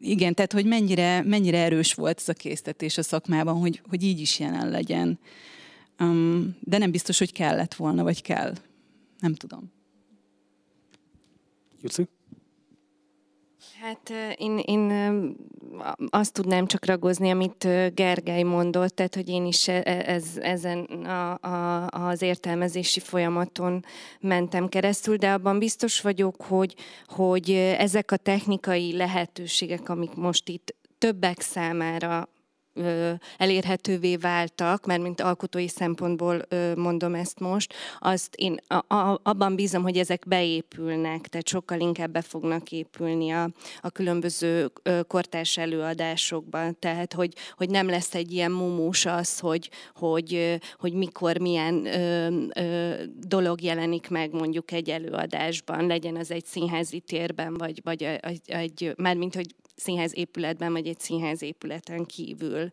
igen, tehát hogy mennyire, mennyire erős volt ez a késztetés a szakmában, hogy, hogy így is jelen legyen. De nem biztos, hogy kellett volna, vagy kell. Nem tudom. Jussi? Hát én, én azt tudnám csak ragozni, amit Gergely mondott, tehát hogy én is e, e, ez, ezen a, a, az értelmezési folyamaton mentem keresztül, de abban biztos vagyok, hogy, hogy ezek a technikai lehetőségek, amik most itt többek számára elérhetővé váltak, mert mint alkotói szempontból mondom ezt most, azt én abban bízom, hogy ezek beépülnek, tehát sokkal inkább be fognak épülni a, a különböző kortárs előadásokban, tehát hogy, hogy nem lesz egy ilyen mumus az, hogy, hogy, hogy mikor milyen dolog jelenik meg mondjuk egy előadásban, legyen az egy színházi térben, vagy, vagy egy, egy mármint, hogy színház épületben, vagy egy színház épületen kívül.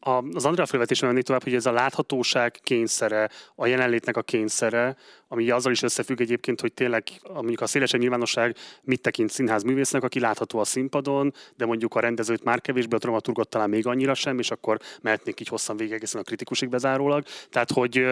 Az Andrea felvetés menni tovább, hogy ez a láthatóság kényszere, a jelenlétnek a kényszere, ami azzal is összefügg egyébként, hogy tényleg mondjuk a szélesebb nyilvánosság mit tekint színház művésznek, aki látható a színpadon, de mondjuk a rendezőt már kevésbé, a dramaturgot talán még annyira sem, és akkor mehetnék így hosszan végig egészen a kritikusig bezárólag. Tehát, hogy,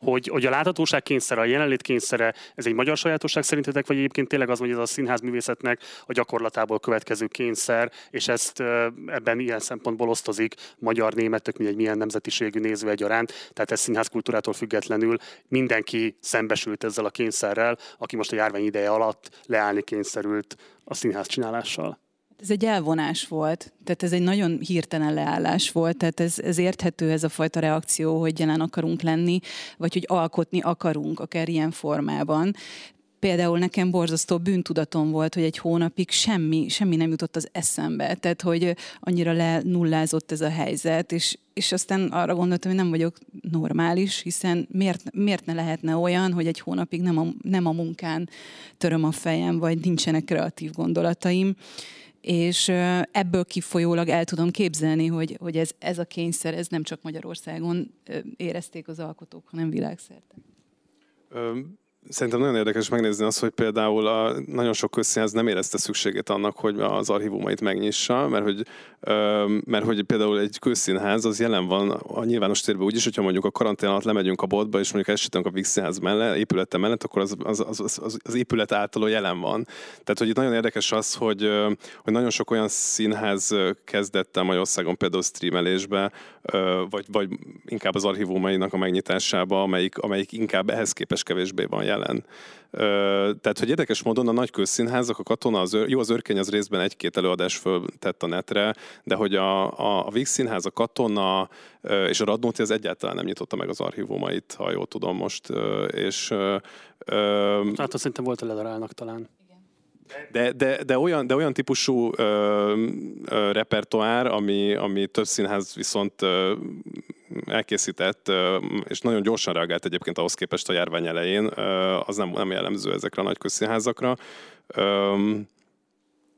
hogy, hogy a láthatóság kényszere, a jelenlét kényszere, ez egy magyar sajátosság szerintetek, vagy egyébként tényleg az, hogy ez a színház művészetnek a gyakorlatából következő kényszer, és ezt ebben ilyen szempontból osztozik magyar, német, tök mindegy milyen nemzetiségű néző egyaránt, tehát ez színház kultúrától függetlenül mindenki szembes szembesült ezzel a kényszerrel, aki most a járvány ideje alatt leállni kényszerült a színház csinálással. Ez egy elvonás volt, tehát ez egy nagyon hirtelen leállás volt, tehát ez, ez érthető ez a fajta reakció, hogy jelen akarunk lenni, vagy hogy alkotni akarunk, akár ilyen formában. Például nekem borzasztó bűntudatom volt, hogy egy hónapig semmi, semmi nem jutott az eszembe, tehát hogy annyira lenullázott ez a helyzet, és, és aztán arra gondoltam, hogy nem vagyok normális, hiszen miért, miért ne lehetne olyan, hogy egy hónapig nem a, nem a munkán töröm a fejem, vagy nincsenek kreatív gondolataim, és ebből kifolyólag el tudom képzelni, hogy, hogy ez, ez a kényszer, ez nem csak Magyarországon érezték az alkotók, hanem világszerte. Szerintem nagyon érdekes megnézni azt, hogy például a, nagyon sok közszínház nem érezte szükségét annak, hogy az archívumait megnyissa, mert hogy, mert hogy például egy közszínház az jelen van a nyilvános térben úgyis, hogyha mondjuk a karantén alatt lemegyünk a boltba, és mondjuk esetünk a Vix színház mellett, épülete mellett, akkor az, az, az, az, az épület által jelen van. Tehát, hogy itt nagyon érdekes az, hogy, hogy nagyon sok olyan színház kezdett el Magyarországon például streamelésbe, vagy, vagy inkább az archívumainak a megnyitásába, amelyik, amelyik inkább ehhez képest kevésbé van jelen. Tehát, hogy érdekes módon a nagy közszínházak, a katona, az, jó, az örkény az részben egy-két előadás föl tett a netre, de hogy a, a, a Víg Színház, a katona és a Radnóti az egyáltalán nem nyitotta meg az archívumait, ha jól tudom most, és... Hát azt szerintem volt a ledarálnak talán. De, de, de, olyan, de olyan típusú ö, ö, repertoár, ami, ami több színház viszont ö, elkészített, ö, és nagyon gyorsan reagált egyébként ahhoz képest a járvány elején, ö, az nem, nem jellemző ezekre a nagy közszínházakra. Ö,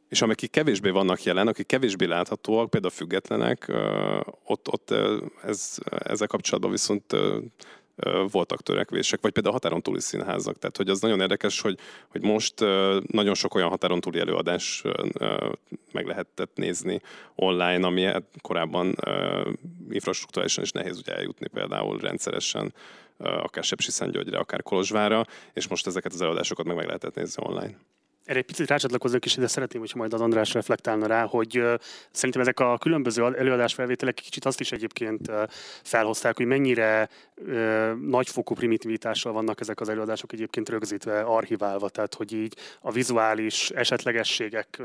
és amik kevésbé vannak jelen, akik kevésbé láthatóak, például függetlenek, ott, ott ez, ezzel kapcsolatban viszont voltak törekvések, vagy például a határon túli színházak. Tehát, hogy az nagyon érdekes, hogy, hogy most nagyon sok olyan határon túli előadás meg lehetett nézni online, ami korábban infrastruktúrálisan is nehéz ugye eljutni például rendszeresen akár Sepsiszentgyörgyre, akár Kolozsvára, és most ezeket az előadásokat meg meg lehetett nézni online. Erre egy picit rácsatlakozok is, de szeretném, hogyha majd az András reflektálna rá, hogy szerintem ezek a különböző előadásfelvételek kicsit azt is egyébként felhozták, hogy mennyire nagyfokú primitivitással vannak ezek az előadások egyébként rögzítve, archiválva, tehát hogy így a vizuális esetlegességek,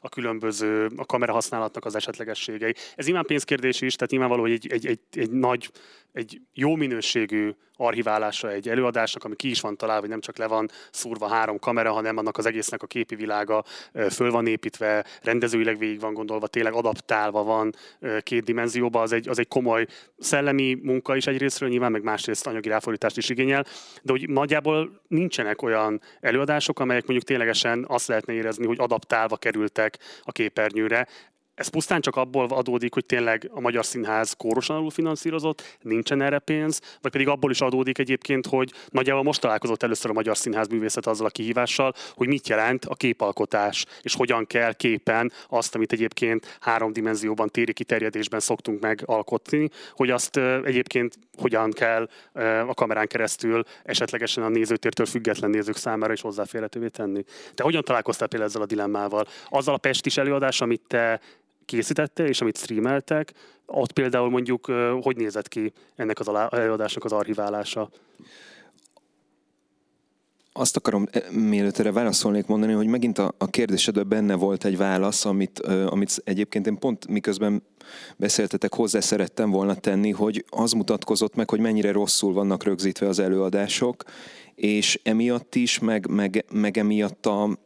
a különböző, a kamera használatnak az esetlegességei. Ez nyilván pénzkérdés is, tehát nyilvánvaló, hogy egy, egy, egy, egy nagy egy jó minőségű archiválása egy előadásnak, ami ki is van találva, hogy nem csak le van szúrva három kamera, hanem annak az egésznek a képi világa föl van építve, rendezőileg végig van gondolva, tényleg adaptálva van két dimenzióba, az egy, az egy komoly szellemi munka is egyrésztről, nyilván meg másrészt anyagi ráfordítást is igényel, de hogy nagyjából nincsenek olyan előadások, amelyek mondjuk ténylegesen azt lehetne érezni, hogy adaptálva kerültek a képernyőre ez pusztán csak abból adódik, hogy tényleg a Magyar Színház kórosan alul finanszírozott, nincsen erre pénz, vagy pedig abból is adódik egyébként, hogy nagyjából most találkozott először a Magyar Színház művészet azzal a kihívással, hogy mit jelent a képalkotás, és hogyan kell képen azt, amit egyébként három dimenzióban téri kiterjedésben szoktunk megalkotni, hogy azt egyébként hogyan kell a kamerán keresztül esetlegesen a nézőtértől független nézők számára is hozzáférhetővé tenni. Te hogyan találkoztál például ezzel a dilemmával? Azzal a pestis előadás, amit te készítette, és amit streameltek, ott például mondjuk hogy nézett ki ennek az előadásnak az archiválása? Azt akarom, e, mielőtt erre válaszolnék mondani, hogy megint a, a kérdésedben benne volt egy válasz, amit, amit egyébként én pont miközben beszéltetek, hozzá szerettem volna tenni, hogy az mutatkozott meg, hogy mennyire rosszul vannak rögzítve az előadások, és emiatt is, meg, meg, meg emiatt a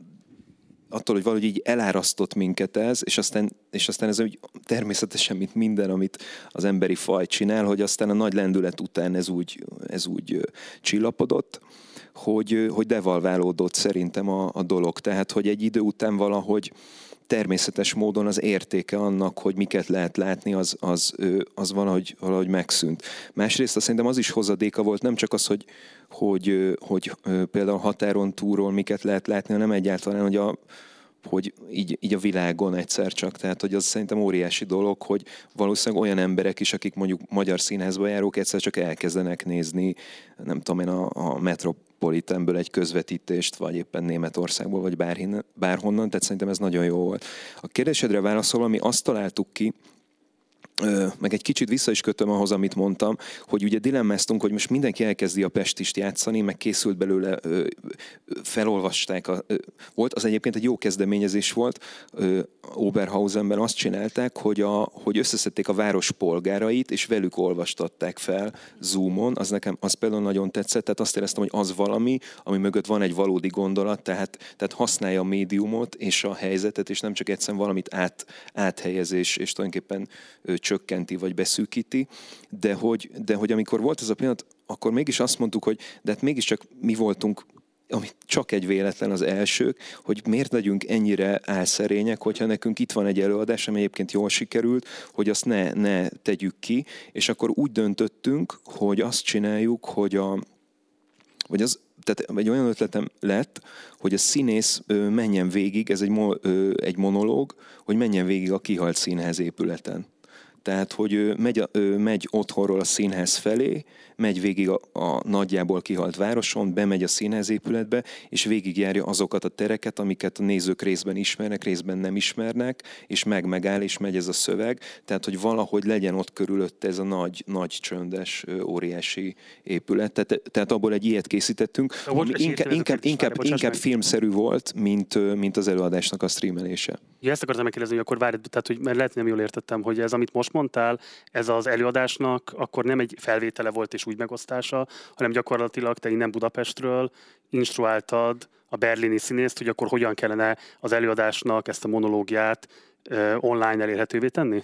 attól, hogy valahogy így elárasztott minket ez, és aztán, és aztán ez úgy természetesen, mint minden, amit az emberi faj csinál, hogy aztán a nagy lendület után ez úgy, ez úgy csillapodott, hogy, hogy devalválódott szerintem a, a dolog. Tehát, hogy egy idő után valahogy természetes módon az értéke annak, hogy miket lehet látni, az, az, az valahogy, valahogy megszűnt. Másrészt azt szerintem az is hozadéka volt, nem csak az, hogy, hogy, hogy például határon túlról miket lehet látni, hanem egyáltalán, hogy a, hogy így, így a világon egyszer csak. Tehát, hogy az szerintem óriási dolog, hogy valószínűleg olyan emberek is, akik mondjuk magyar színházba járók, egyszer csak elkezdenek nézni, nem tudom én, a, a Metropolitanből egy közvetítést, vagy éppen Németországból, vagy bárhin, bárhonnan, tehát szerintem ez nagyon jó volt. A kérdésedre válaszolva, mi azt találtuk ki, meg egy kicsit vissza is kötöm ahhoz, amit mondtam, hogy ugye dilemmáztunk, hogy most mindenki elkezdi a Pestist játszani, meg készült belőle, felolvasták. A, volt, az egyébként egy jó kezdeményezés volt, Oberhausenben azt csinálták, hogy, a, hogy összeszedték a város polgárait, és velük olvastatták fel Zoomon, az nekem az például nagyon tetszett, tehát azt éreztem, hogy az valami, ami mögött van egy valódi gondolat, tehát, tehát használja a médiumot és a helyzetet, és nem csak egyszerűen valamit át, áthelyezés, és tulajdonképpen csökkenti vagy beszűkíti, de hogy, de hogy amikor volt ez a pillanat, akkor mégis azt mondtuk, hogy de hát mégiscsak mi voltunk ami csak egy véletlen az elsők, hogy miért legyünk ennyire álszerények, hogyha nekünk itt van egy előadás, ami egyébként jól sikerült, hogy azt ne, ne tegyük ki, és akkor úgy döntöttünk, hogy azt csináljuk, hogy a, vagy az, tehát egy olyan ötletem lett, hogy a színész menjen végig, ez egy, egy monológ, hogy menjen végig a kihalt színház épületen. Tehát, hogy ő megy, ő megy otthonról a színház felé, megy végig a, a nagyjából kihalt városon, bemegy a színházépületbe, és végigjárja azokat a tereket, amiket a nézők részben ismernek, részben nem ismernek, és meg megáll, és megy ez a szöveg. Tehát, hogy valahogy legyen ott körülött ez a nagy, nagy csöndes, óriási épület. Tehát, tehát abból egy ilyet készítettünk. Inkább, inkább, inkább, inkább, inkább filmszerű volt, mint, mint az előadásnak a streamelése. Ja, ezt akartam megkérdezni, hogy akkor várj, tehát, hogy mert lehet, nem jól értettem, hogy ez, amit most mondtál, ez az előadásnak akkor nem egy felvétele volt és úgy megosztása, hanem gyakorlatilag te innen Budapestről instruáltad a berlini színészt, hogy akkor hogyan kellene az előadásnak ezt a monológiát online elérhetővé tenni?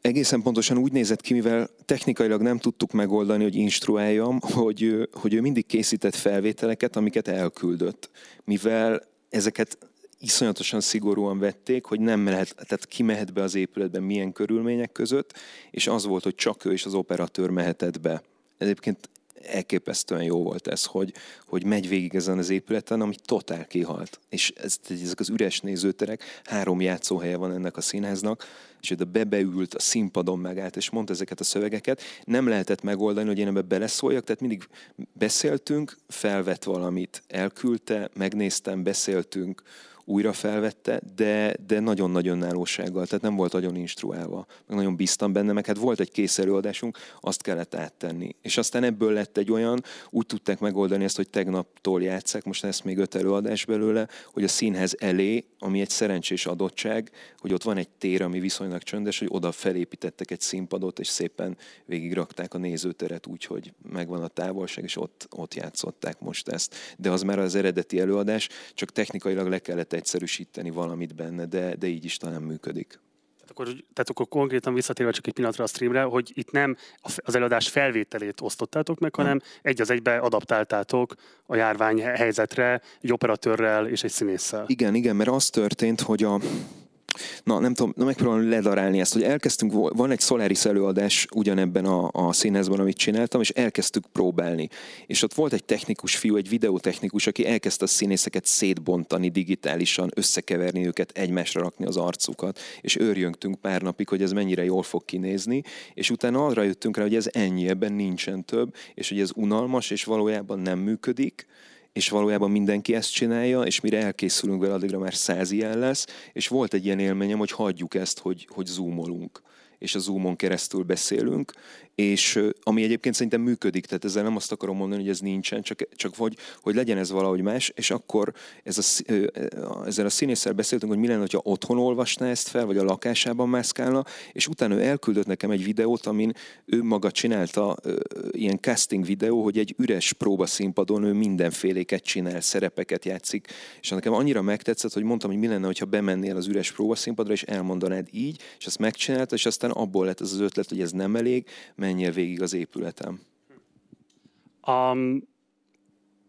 egészen pontosan úgy nézett ki, mivel technikailag nem tudtuk megoldani, hogy instruáljam, hogy, hogy ő mindig készített felvételeket, amiket elküldött. Mivel ezeket iszonyatosan szigorúan vették, hogy nem lehet, tehát ki mehet be az épületben milyen körülmények között, és az volt, hogy csak ő és az operatőr mehetett be. Egyébként elképesztően jó volt ez, hogy, hogy megy végig ezen az épületen, ami totál kihalt. És ez, ezek az üres nézőterek, három játszóhelye van ennek a színháznak, és oda bebeült, a színpadon megállt, és mondta ezeket a szövegeket. Nem lehetett megoldani, hogy én ebbe beleszóljak, tehát mindig beszéltünk, felvett valamit, elküldte, megnéztem, beszéltünk, újra felvette, de, de nagyon-nagyon nálósággal, tehát nem volt nagyon instruálva. Meg nagyon bíztam benne, meg hát volt egy kész előadásunk, azt kellett áttenni. És aztán ebből lett egy olyan, úgy tudták megoldani ezt, hogy tegnaptól játszák, most lesz még öt előadás belőle, hogy a színhez elé, ami egy szerencsés adottság, hogy ott van egy tér, ami viszonylag csöndes, hogy oda felépítettek egy színpadot, és szépen végigrakták a nézőteret úgy, hogy megvan a távolság, és ott, ott játszották most ezt. De az már az eredeti előadás, csak technikailag le kellett egyszerűsíteni valamit benne, de, de így is talán működik. Tehát akkor, tehát akkor konkrétan visszatérve csak egy pillanatra a streamre, hogy itt nem az előadás felvételét osztottátok meg, hanem egy az egybe adaptáltátok a járvány helyzetre egy operatőrrel és egy színésszel. Igen, igen, mert az történt, hogy a, na nem tudom, na megpróbálom ledarálni ezt, hogy elkezdtünk, van egy Solaris előadás ugyanebben a, a színházban, amit csináltam, és elkezdtük próbálni. És ott volt egy technikus fiú, egy videótechnikus, aki elkezdte a színészeket szétbontani digitálisan, összekeverni őket, egymásra rakni az arcukat, és őrjöngtünk pár napig, hogy ez mennyire jól fog kinézni, és utána arra jöttünk rá, hogy ez ennyi, ebben nincsen több, és hogy ez unalmas, és valójában nem működik, és valójában mindenki ezt csinálja, és mire elkészülünk vele, addigra már száz ilyen lesz, és volt egy ilyen élményem, hogy hagyjuk ezt, hogy, hogy zoomolunk. És a Zoomon keresztül beszélünk, és ami egyébként szerintem működik, tehát ezzel nem azt akarom mondani, hogy ez nincsen, csak, csak hogy, hogy legyen ez valahogy más, és akkor ez a, ezzel a színésszel beszéltünk, hogy mi lenne, ha otthon olvasná ezt fel, vagy a lakásában mászkálna, és utána ő elküldött nekem egy videót, amin ő maga csinálta ilyen casting videó, hogy egy üres próbaszínpadon ő mindenféléket csinál, szerepeket játszik, és nekem annyira megtetszett, hogy mondtam, hogy mi lenne, ha bemennél az üres próbaszínpadra, és elmondanád így, és ezt megcsinálta, és aztán abból lett ez az ötlet, hogy ez nem elég, menjél végig az épületem. Um,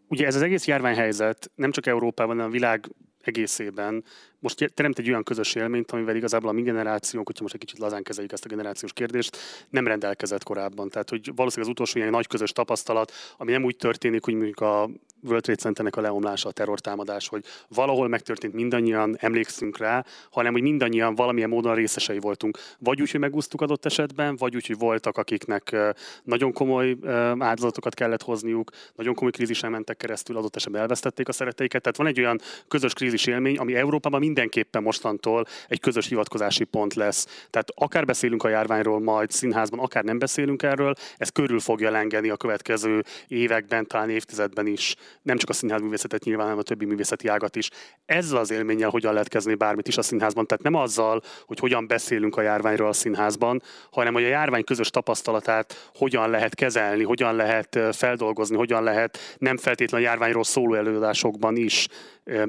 ugye ez az egész járványhelyzet nem csak Európában, hanem a világ egészében most teremt egy olyan közös élményt, amivel igazából a mi generációnk, hogyha most egy kicsit lazán kezeljük ezt a generációs kérdést, nem rendelkezett korábban. Tehát, hogy valószínűleg az utolsó ilyen nagy közös tapasztalat, ami nem úgy történik, hogy mondjuk a World Trade Centernek a leomlása, a terrortámadás, hogy valahol megtörtént, mindannyian emlékszünk rá, hanem hogy mindannyian valamilyen módon részesei voltunk. Vagy úgy, hogy megúsztuk adott esetben, vagy úgy, hogy voltak, akiknek nagyon komoly áldozatokat kellett hozniuk, nagyon komoly krízisen mentek keresztül, adott esetben elvesztették a szeretteiket. Tehát van egy olyan közös krízis élmény, ami Európában mindenképpen mostantól egy közös hivatkozási pont lesz. Tehát akár beszélünk a járványról majd színházban, akár nem beszélünk erről, ez körül fogja lengeni a következő években, talán évtizedben is nem csak a színházművészetet nyilván, hanem a többi művészeti ágat is. Ezzel az élménnyel hogyan lehet kezdeni bármit is a színházban. Tehát nem azzal, hogy hogyan beszélünk a járványról a színházban, hanem hogy a járvány közös tapasztalatát hogyan lehet kezelni, hogyan lehet feldolgozni, hogyan lehet nem feltétlenül járványról szóló előadásokban is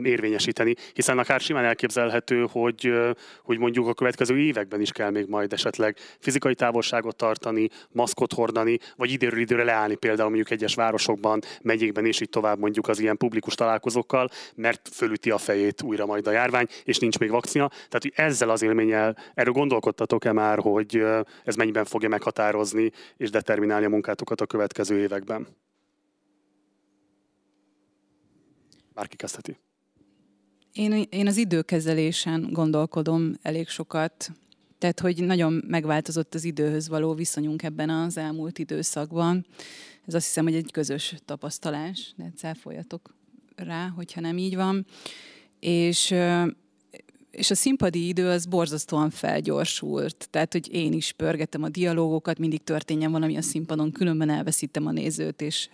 érvényesíteni, hiszen akár simán elképzelhető, hogy, hogy mondjuk a következő években is kell még majd esetleg fizikai távolságot tartani, maszkot hordani, vagy időről időre leállni például mondjuk egyes városokban, megyékben és így tovább mondjuk az ilyen publikus találkozókkal, mert fölüti a fejét újra majd a járvány, és nincs még vakcina. Tehát, hogy ezzel az élménnyel, erről gondolkodtatok-e már, hogy ez mennyiben fogja meghatározni és determinálni a munkátokat a következő években? Bárki kezdheti. Én, én az időkezelésen gondolkodom elég sokat. Tehát, hogy nagyon megváltozott az időhöz való viszonyunk ebben az elmúlt időszakban. Ez azt hiszem, hogy egy közös tapasztalás, de cáfoljatok rá, hogyha nem így van. És és a színpadi idő az borzasztóan felgyorsult. Tehát, hogy én is pörgetem a dialógokat, mindig történjen valami a színpadon, különben elveszítem a nézőt, és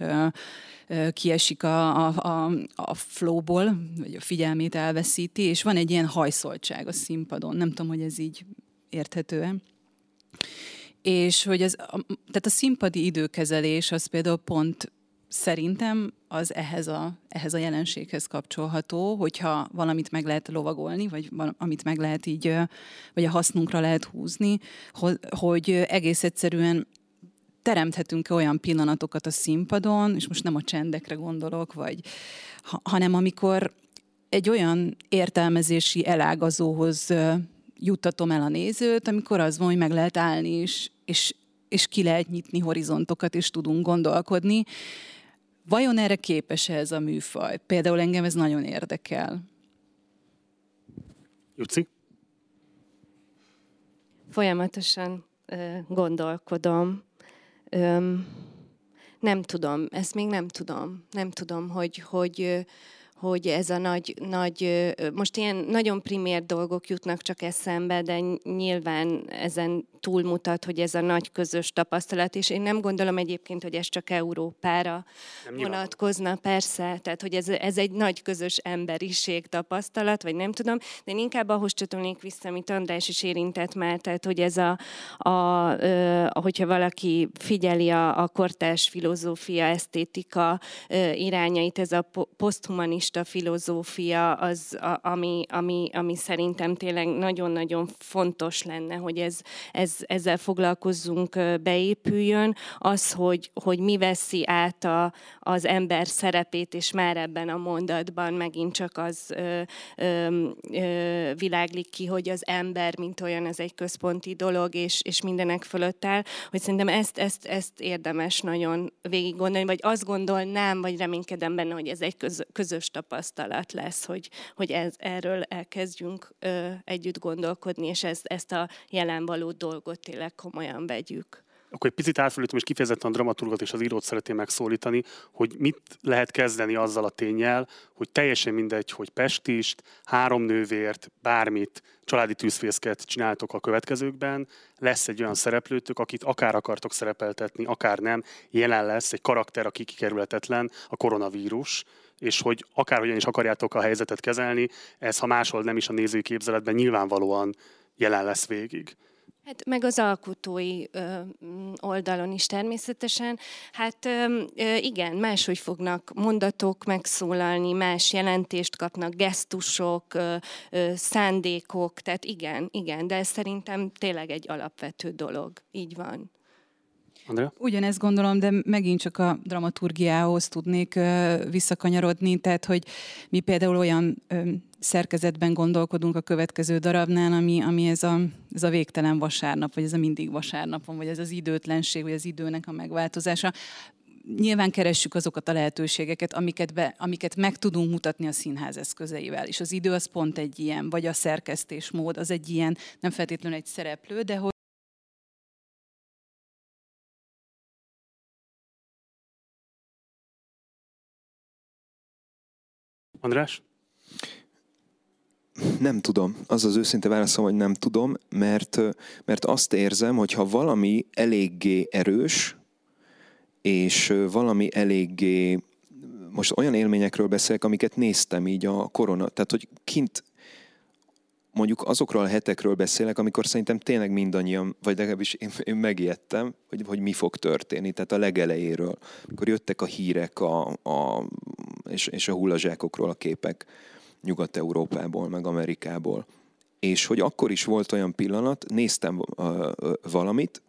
kiesik a, a, a, a flowból, vagy a figyelmét elveszíti, és van egy ilyen hajszoltság a színpadon. Nem tudom, hogy ez így érthető-e. És hogy ez, tehát a színpadi időkezelés az például pont szerintem az ehhez a, ehhez a jelenséghez kapcsolható, hogyha valamit meg lehet lovagolni, vagy amit meg lehet így, vagy a hasznunkra lehet húzni, hogy egész egyszerűen teremthetünk olyan pillanatokat a színpadon, és most nem a csendekre gondolok, vagy, hanem amikor egy olyan értelmezési elágazóhoz juttatom el a nézőt, amikor az van, hogy meg lehet állni, és, és és ki lehet nyitni horizontokat, és tudunk gondolkodni. Vajon erre képes ez a műfaj? Például engem ez nagyon érdekel. Juci? Folyamatosan ö, gondolkodom. Nem tudom, ezt még nem tudom. Nem tudom, hogy, hogy hogy ez a nagy, nagy, most ilyen nagyon primér dolgok jutnak csak eszembe, de nyilván ezen túlmutat, hogy ez a nagy közös tapasztalat, és én nem gondolom egyébként, hogy ez csak Európára nem vonatkozna, persze, tehát hogy ez, ez egy nagy közös emberiség tapasztalat, vagy nem tudom, de én inkább ahhoz csatolnék vissza, amit András is érintett már, tehát hogy ez a, a, a hogyha valaki figyeli a, a kortás filozófia, esztétika irányait, ez a poszthumanista filozófia az, a, ami, ami, ami szerintem tényleg nagyon-nagyon fontos lenne, hogy ez, ez ez, ezzel foglalkozzunk, beépüljön, az, hogy, hogy mi veszi át a, az ember szerepét, és már ebben a mondatban megint csak az ö, ö, ö, világlik ki, hogy az ember, mint olyan, ez egy központi dolog, és, és mindenek fölött áll, hogy szerintem ezt, ezt, ezt érdemes nagyon végig gondolni, vagy azt gondolnám, vagy reménykedem benne, hogy ez egy köz, közös tapasztalat lesz, hogy, hogy ez, erről elkezdjünk ö, együtt gondolkodni, és ezt, ezt a jelen való dolgot tényleg komolyan vegyük. Akkor egy picit átfelültem, és kifejezetten a dramaturgot és az írót szeretném megszólítani, hogy mit lehet kezdeni azzal a tényel, hogy teljesen mindegy, hogy pestist, három nővért, bármit, családi tűzfészket csináltok a következőkben, lesz egy olyan szereplőtök, akit akár akartok szerepeltetni, akár nem, jelen lesz egy karakter, aki kikerülhetetlen, a koronavírus, és hogy akárhogyan is akarjátok a helyzetet kezelni, ez ha máshol nem is a nézői képzeletben nyilvánvalóan jelen lesz végig. Hát meg az alkotói ö, oldalon is természetesen. Hát ö, igen, máshogy fognak mondatok megszólalni, más jelentést kapnak, gesztusok, ö, ö, szándékok, tehát igen, igen, de ez szerintem tényleg egy alapvető dolog. Így van. Andrea? Ugyanezt gondolom, de megint csak a dramaturgiához tudnék visszakanyarodni, tehát hogy mi például olyan szerkezetben gondolkodunk a következő darabnál, ami, ami ez, a, ez a végtelen vasárnap, vagy ez a mindig vasárnapon, vagy ez az időtlenség, vagy az időnek a megváltozása nyilván keressük azokat a lehetőségeket, amiket, be, amiket meg tudunk mutatni a színház eszközeivel. És az idő az pont egy ilyen, vagy a szerkesztésmód az egy ilyen, nem feltétlenül egy szereplő, de hogy András? Nem tudom. Az az őszinte válaszom, hogy nem tudom, mert, mert azt érzem, hogy ha valami eléggé erős, és valami eléggé, most olyan élményekről beszélek, amiket néztem így a korona, tehát hogy kint mondjuk azokról a hetekről beszélek, amikor szerintem tényleg mindannyian, vagy legalábbis én, én megijedtem, hogy, hogy mi fog történni, tehát a legelejéről, amikor jöttek a hírek a, a, és, és a hullazsákokról a képek Nyugat-Európából, meg Amerikából. És hogy akkor is volt olyan pillanat, néztem valamit,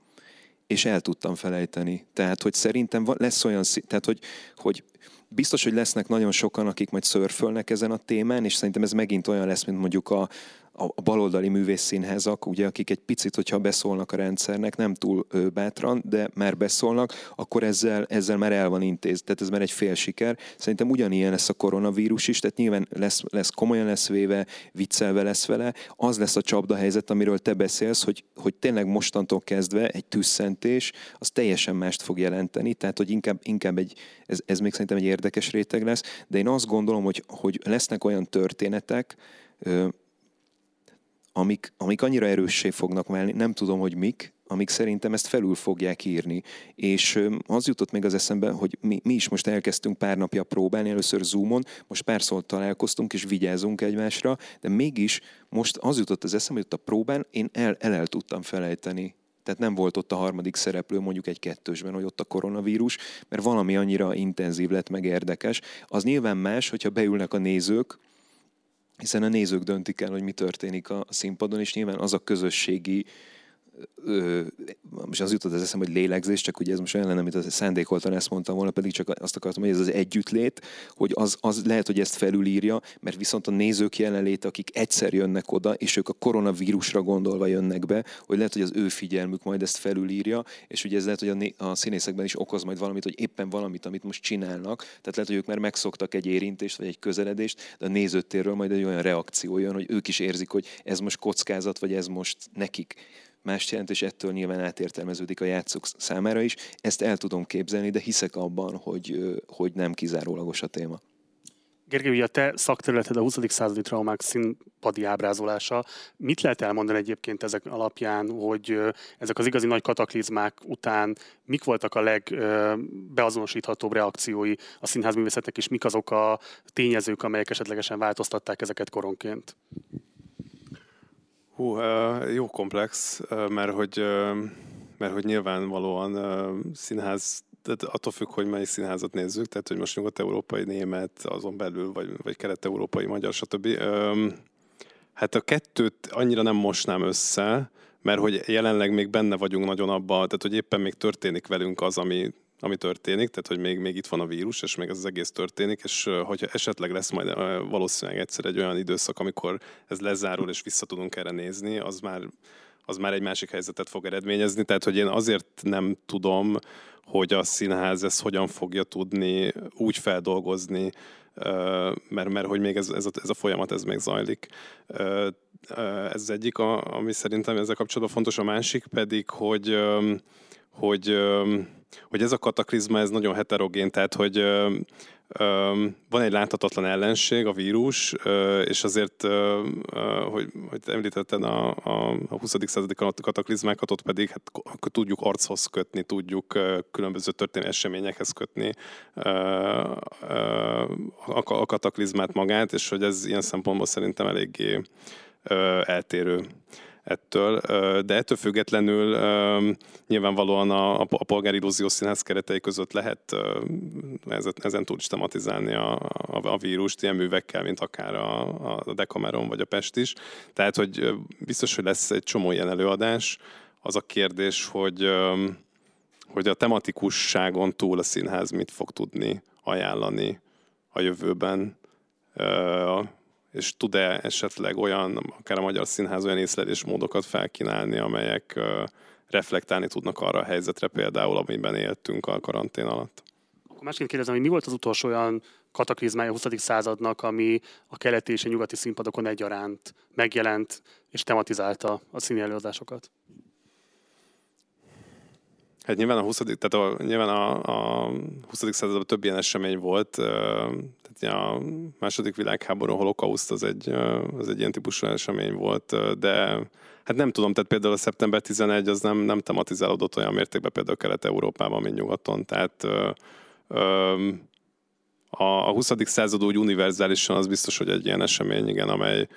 és el tudtam felejteni. Tehát, hogy szerintem lesz olyan, tehát, hogy, hogy biztos, hogy lesznek nagyon sokan, akik majd szörfölnek ezen a témán, és szerintem ez megint olyan lesz, mint mondjuk a, a baloldali művészszínházak, ugye, akik egy picit, hogyha beszólnak a rendszernek, nem túl bátran, de már beszólnak, akkor ezzel, ezzel már el van intéz. Tehát ez már egy fél siker. Szerintem ugyanilyen lesz a koronavírus is, tehát nyilván lesz, lesz komolyan lesz véve, viccelve lesz vele. Az lesz a csapda helyzet, amiről te beszélsz, hogy, hogy tényleg mostantól kezdve egy tüsszentés, az teljesen mást fog jelenteni, tehát hogy inkább, inkább egy, ez, ez még szerintem egy érdekes réteg lesz, de én azt gondolom, hogy, hogy lesznek olyan történetek, amik, amik annyira erőssé fognak válni, nem tudom, hogy mik, amik szerintem ezt felül fogják írni. És az jutott még az eszembe, hogy mi, mi is most elkezdtünk pár napja próbálni, először Zoomon, most pár szót találkoztunk, és vigyázunk egymásra, de mégis most az jutott az eszembe, hogy ott a próbán én el, el, el tudtam felejteni tehát nem volt ott a harmadik szereplő mondjuk egy kettősben, hogy ott a koronavírus, mert valami annyira intenzív lett, meg érdekes. Az nyilván más, hogyha beülnek a nézők, hiszen a nézők döntik el, hogy mi történik a színpadon, és nyilván az a közösségi ö, most az jutott az eszem, hogy lélegzés, csak ugye ez most olyan lenne, az szándékoltan ezt mondtam volna, pedig csak azt akartam, hogy ez az együttlét, hogy az, az lehet, hogy ezt felülírja, mert viszont a nézők jelenléte, akik egyszer jönnek oda, és ők a koronavírusra gondolva jönnek be, hogy lehet, hogy az ő figyelmük majd ezt felülírja, és ugye ez lehet, hogy a, né- a színészekben is okoz majd valamit, hogy éppen valamit, amit most csinálnak, tehát lehet, hogy ők már megszoktak egy érintést, vagy egy közeledést, de a nézőtérről majd egy olyan reakció jön, hogy ők is érzik, hogy ez most kockázat, vagy ez most nekik mást jelent, és ettől nyilván átértelmeződik a játszók számára is. Ezt el tudom képzelni, de hiszek abban, hogy, hogy nem kizárólagos a téma. Gergely, ugye a te szakterületed a 20. századi traumák színpadi ábrázolása. Mit lehet elmondani egyébként ezek alapján, hogy ezek az igazi nagy kataklizmák után mik voltak a legbeazonosíthatóbb reakciói a színházművészetnek, és mik azok a tényezők, amelyek esetlegesen változtatták ezeket koronként? Hú, jó komplex, mert hogy, mert hogy nyilvánvalóan színház, tehát attól függ, hogy melyik színházat nézzük, tehát hogy most nyugat-európai, német, azon belül, vagy, vagy kelet-európai, magyar, stb. Hát a kettőt annyira nem mosnám össze, mert hogy jelenleg még benne vagyunk nagyon abban, tehát hogy éppen még történik velünk az, ami ami történik, tehát hogy még, még itt van a vírus, és még ez az egész történik, és hogyha esetleg lesz majd valószínűleg egyszer egy olyan időszak, amikor ez lezárul, és vissza tudunk erre nézni, az már, az már egy másik helyzetet fog eredményezni. Tehát, hogy én azért nem tudom, hogy a színház ezt hogyan fogja tudni úgy feldolgozni, mert, mert hogy még ez, ez, a, ez a folyamat ez még zajlik. Ez az egyik, ami szerintem ezzel kapcsolatban fontos, a másik pedig, hogy, hogy hogy ez a kataklizma ez nagyon heterogén, tehát hogy ö, ö, van egy láthatatlan ellenség, a vírus, ö, és azért, ö, ö, hogy, hogy említetted a, a, a 20. századi kataklizmákat, ott pedig hát, tudjuk archoz kötni, tudjuk ö, különböző történelmi eseményekhez kötni ö, ö, a, a kataklizmát magát, és hogy ez ilyen szempontból szerintem eléggé ö, eltérő ettől, de ettől függetlenül nyilvánvalóan a, a polgári illúzió színház keretei között lehet ezen, túl is tematizálni a, a, a vírust ilyen művekkel, mint akár a, a Decameron vagy a Pest is. Tehát, hogy biztos, hogy lesz egy csomó ilyen előadás. Az a kérdés, hogy, hogy a tematikusságon túl a színház mit fog tudni ajánlani a jövőben és tud-e esetleg olyan, akár a Magyar Színház olyan észlelésmódokat felkínálni, amelyek reflektálni tudnak arra a helyzetre például, amiben éltünk a karantén alatt. Akkor másként kérdezem, hogy mi volt az utolsó olyan kataklizmája a 20. századnak, ami a keleti és a nyugati színpadokon egyaránt megjelent és tematizálta a színi előadásokat? Hát nyilván a 20. Tehát a, nyilván a, a 20. században több ilyen esemény volt. Tehát a második világháború, holokauszt az egy, az egy ilyen típusú esemény volt, de hát nem tudom, tehát például a szeptember 11 az nem, nem tematizálódott olyan mértékben például Kelet-Európában, mint nyugaton. Tehát a, a 20. század úgy univerzálisan az biztos, hogy egy ilyen esemény, igen, amely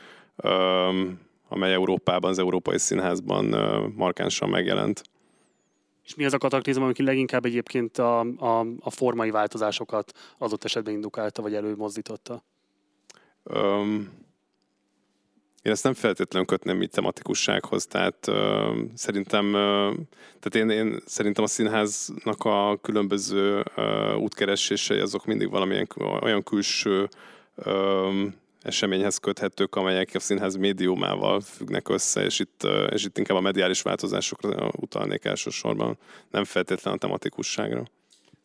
amely Európában, az Európai Színházban markánsan megjelent. És mi az a kataklizma, ami leginkább egyébként a, a, a formai változásokat adott esetben indukálta, vagy előmozdította? Um, én ezt nem feltétlenül kötném így tematikussághoz, tehát uh, szerintem, uh, tehát én, én szerintem a színháznak a különböző uh, útkeresései azok mindig valamilyen olyan külső um, eseményhez köthetők, amelyek a színház médiumával függnek össze, és itt, és itt inkább a mediális változásokra utalnék elsősorban, nem feltétlenül a tematikusságra.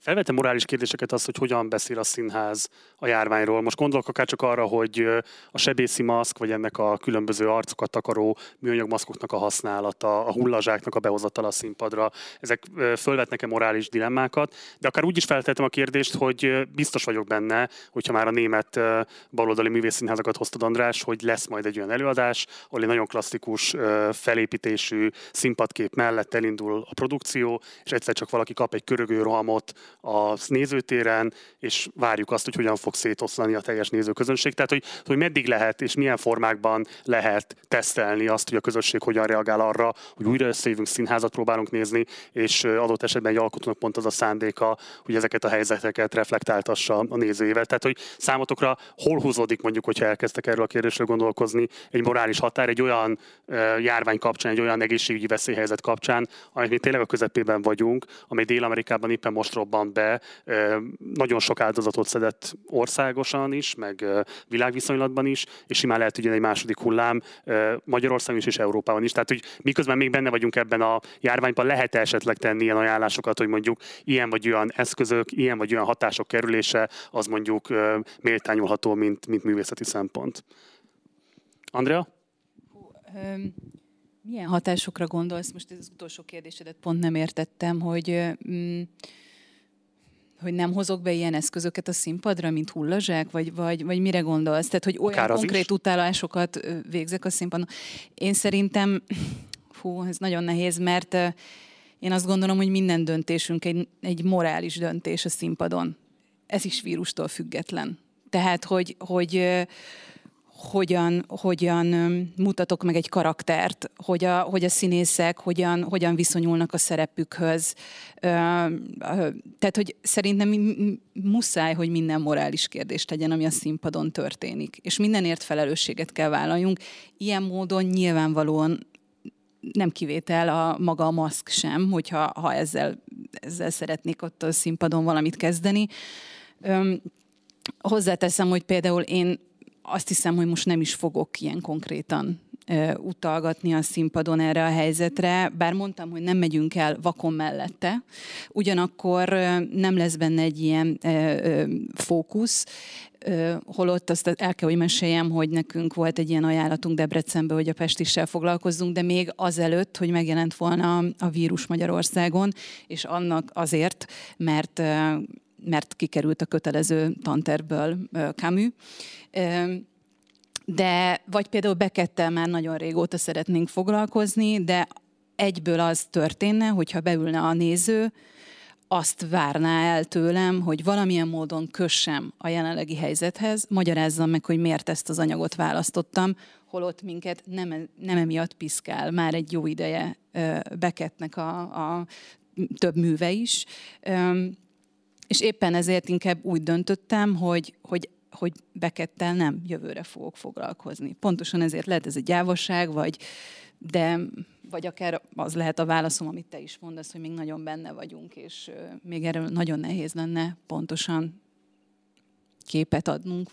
Felvette morális kérdéseket az, hogy hogyan beszél a színház a járványról. Most gondolok akár csak arra, hogy a sebészi maszk, vagy ennek a különböző arcokat takaró műanyag maszkoknak a használata, a hullazsáknak a behozatala a színpadra, ezek fölvetnek-e morális dilemmákat, de akár úgy is feltettem a kérdést, hogy biztos vagyok benne, hogyha már a német baloldali művészszínházakat hoztad András, hogy lesz majd egy olyan előadás, ahol egy nagyon klasszikus felépítésű színpadkép mellett elindul a produkció, és egyszer csak valaki kap egy körögő rohamot, a nézőtéren, és várjuk azt, hogy hogyan fog szétoszlani a teljes nézőközönség. Tehát, hogy, hogy meddig lehet és milyen formákban lehet tesztelni azt, hogy a közösség hogyan reagál arra, hogy újra összejövünk színházat próbálunk nézni, és adott esetben egy alkotónak pont az a szándéka, hogy ezeket a helyzeteket reflektáltassa a nézőjével. Tehát, hogy számotokra hol húzódik mondjuk, hogyha elkezdtek erről a kérdésről gondolkozni, egy morális határ, egy olyan járvány kapcsán, egy olyan egészségügyi veszélyhelyzet kapcsán, amit mi tényleg a közepében vagyunk, amely Dél-Amerikában éppen most robbant be, nagyon sok áldozatot szedett országosan is, meg világviszonylatban is, és simán lehet, hogy egy második hullám Magyarországon is és Európában is. Tehát, hogy miközben még benne vagyunk ebben a járványban, lehet -e esetleg tenni ilyen ajánlásokat, hogy mondjuk ilyen vagy olyan eszközök, ilyen vagy olyan hatások kerülése, az mondjuk méltányolható, mint, mint művészeti szempont. Andrea? Milyen hatásokra gondolsz? Most ez az utolsó kérdésedet pont nem értettem, hogy mm, hogy nem hozok be ilyen eszközöket a színpadra, mint hullazsák, vagy, vagy, vagy mire gondolsz? Tehát, hogy olyan konkrét is. utálásokat végzek a színpadon. Én szerintem, fú, ez nagyon nehéz, mert én azt gondolom, hogy minden döntésünk egy, egy morális döntés a színpadon. Ez is vírustól független. Tehát, hogy, hogy hogyan, hogyan mutatok meg egy karaktert, hogy a, hogy a színészek hogyan, hogyan viszonyulnak a szerepükhöz. Tehát, hogy szerintem muszáj, hogy minden morális kérdést legyen, ami a színpadon történik. És mindenért felelősséget kell vállaljunk. Ilyen módon nyilvánvalóan nem kivétel a maga a maszk sem, hogyha ha ezzel, ezzel szeretnék ott a színpadon valamit kezdeni. Öm, hozzáteszem, hogy például én azt hiszem, hogy most nem is fogok ilyen konkrétan utalgatni a színpadon erre a helyzetre, bár mondtam, hogy nem megyünk el vakon mellette, ugyanakkor nem lesz benne egy ilyen fókusz, holott azt el kell, hogy meséljem, hogy nekünk volt egy ilyen ajánlatunk Debrecenbe, hogy a Pestissel foglalkozzunk, de még azelőtt, hogy megjelent volna a vírus Magyarországon, és annak azért, mert mert kikerült a kötelező tanterből Camus. De, vagy például Bekettel már nagyon régóta szeretnénk foglalkozni, de egyből az történne, hogyha beülne a néző, azt várná el tőlem, hogy valamilyen módon kössem a jelenlegi helyzethez, magyarázzam meg, hogy miért ezt az anyagot választottam, holott minket nem, nem emiatt piszkál már egy jó ideje Bekettnek a, a több műve is. És éppen ezért inkább úgy döntöttem, hogy, hogy hogy Bekettel nem jövőre fogok foglalkozni. Pontosan ezért lehet ez egy gyávosság, vagy, de, vagy akár az lehet a válaszom, amit te is mondasz, hogy még nagyon benne vagyunk, és még erről nagyon nehéz lenne pontosan képet adnunk.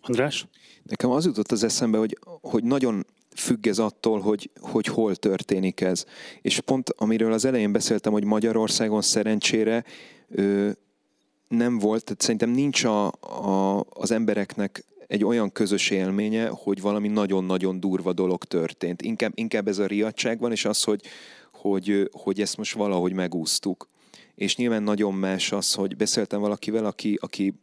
András? Nekem az jutott az eszembe, hogy, hogy nagyon függ ez attól, hogy, hogy hol történik ez. És pont amiről az elején beszéltem, hogy Magyarországon szerencsére nem volt, tehát szerintem nincs a, a, az embereknek egy olyan közös élménye, hogy valami nagyon-nagyon durva dolog történt. Inkább, inkább ez a riadság van, és az, hogy, hogy, hogy ezt most valahogy megúsztuk és nyilván nagyon más az, hogy beszéltem valakivel, aki, aki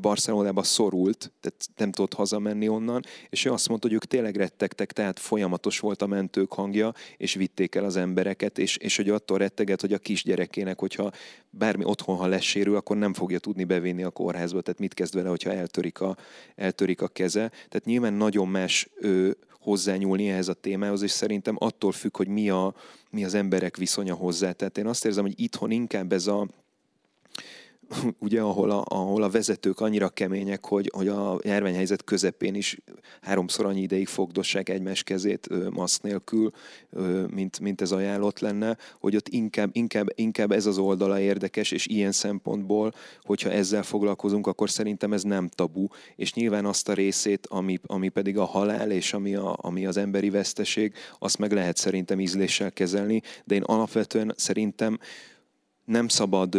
Barcelonába szorult, tehát nem tudott hazamenni onnan, és ő azt mondta, hogy ők tényleg rettegtek, tehát folyamatos volt a mentők hangja, és vitték el az embereket, és, és hogy attól retteget, hogy a kisgyerekének, hogyha bármi otthon, ha lesérül, akkor nem fogja tudni bevinni a kórházba, tehát mit kezd vele, hogyha eltörik a, eltörik a keze. Tehát nyilván nagyon más ő, hozzányúlni ehhez a témához, és szerintem attól függ, hogy mi, a, mi az emberek viszonya hozzá. Tehát én azt érzem, hogy itthon inkább ez a, ugye, ahol a, ahol a vezetők annyira kemények, hogy, hogy a járványhelyzet közepén is háromszor annyi ideig fogdossák egymás kezét maszk nélkül, mint, mint ez ajánlott lenne, hogy ott inkább, inkább, inkább ez az oldala érdekes, és ilyen szempontból, hogyha ezzel foglalkozunk, akkor szerintem ez nem tabu, és nyilván azt a részét, ami, ami pedig a halál, és ami, a, ami az emberi veszteség, azt meg lehet szerintem ízléssel kezelni, de én alapvetően szerintem nem szabad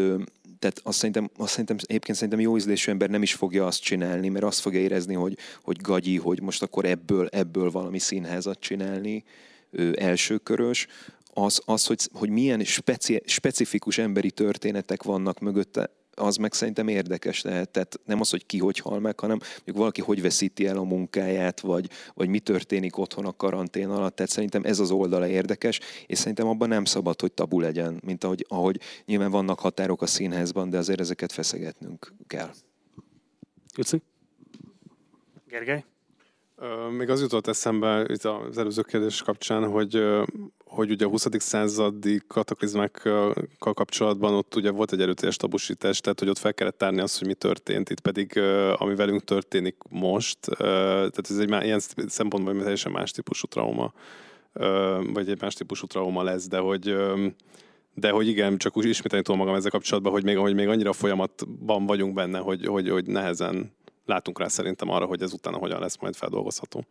tehát azt szerintem, azt szerintem, egyébként szerintem jó ízlésű ember nem is fogja azt csinálni, mert azt fogja érezni, hogy, hogy gagyi, hogy most akkor ebből, ebből valami színházat csinálni, ő elsőkörös, az, az hogy, hogy milyen speci, specifikus emberi történetek vannak mögötte, az meg szerintem érdekes lehet. Tehát nem az, hogy ki hogy hal meg, hanem mondjuk valaki hogy veszíti el a munkáját, vagy, vagy mi történik otthon a karantén alatt. Tehát szerintem ez az oldala érdekes, és szerintem abban nem szabad, hogy tabu legyen, mint ahogy, ahogy nyilván vannak határok a színházban, de azért ezeket feszegetnünk kell. Juci? Gergely? Még az jutott eszembe itt az előző kérdés kapcsán, hogy, hogy ugye a 20. századi kataklizmákkal kapcsolatban ott ugye volt egy erőteljes tabusítás, tehát hogy ott fel kellett tárni azt, hogy mi történt, itt pedig ami velünk történik most, tehát ez egy ilyen szempontból teljesen más típusú trauma, vagy egy más típusú trauma lesz, de hogy de hogy igen, csak úgy ismételni tudom magam ezzel kapcsolatban, hogy még, hogy még annyira folyamatban vagyunk benne, hogy, hogy, hogy nehezen látunk rá szerintem arra, hogy ez utána hogyan lesz majd feldolgozható.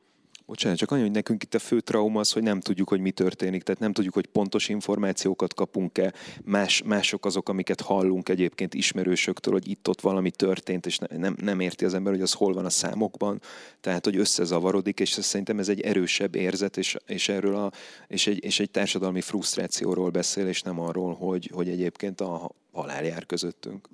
Bocsánat, csak annyi, hogy nekünk itt a fő trauma az, hogy nem tudjuk, hogy mi történik, tehát nem tudjuk, hogy pontos információkat kapunk-e, más, mások azok, amiket hallunk egyébként ismerősöktől, hogy itt-ott valami történt, és nem, nem érti az ember, hogy az hol van a számokban, tehát hogy összezavarodik, és szerintem ez egy erősebb érzet, és, és erről a, és egy, és egy társadalmi frusztrációról beszél, és nem arról, hogy, hogy egyébként a halál jár közöttünk.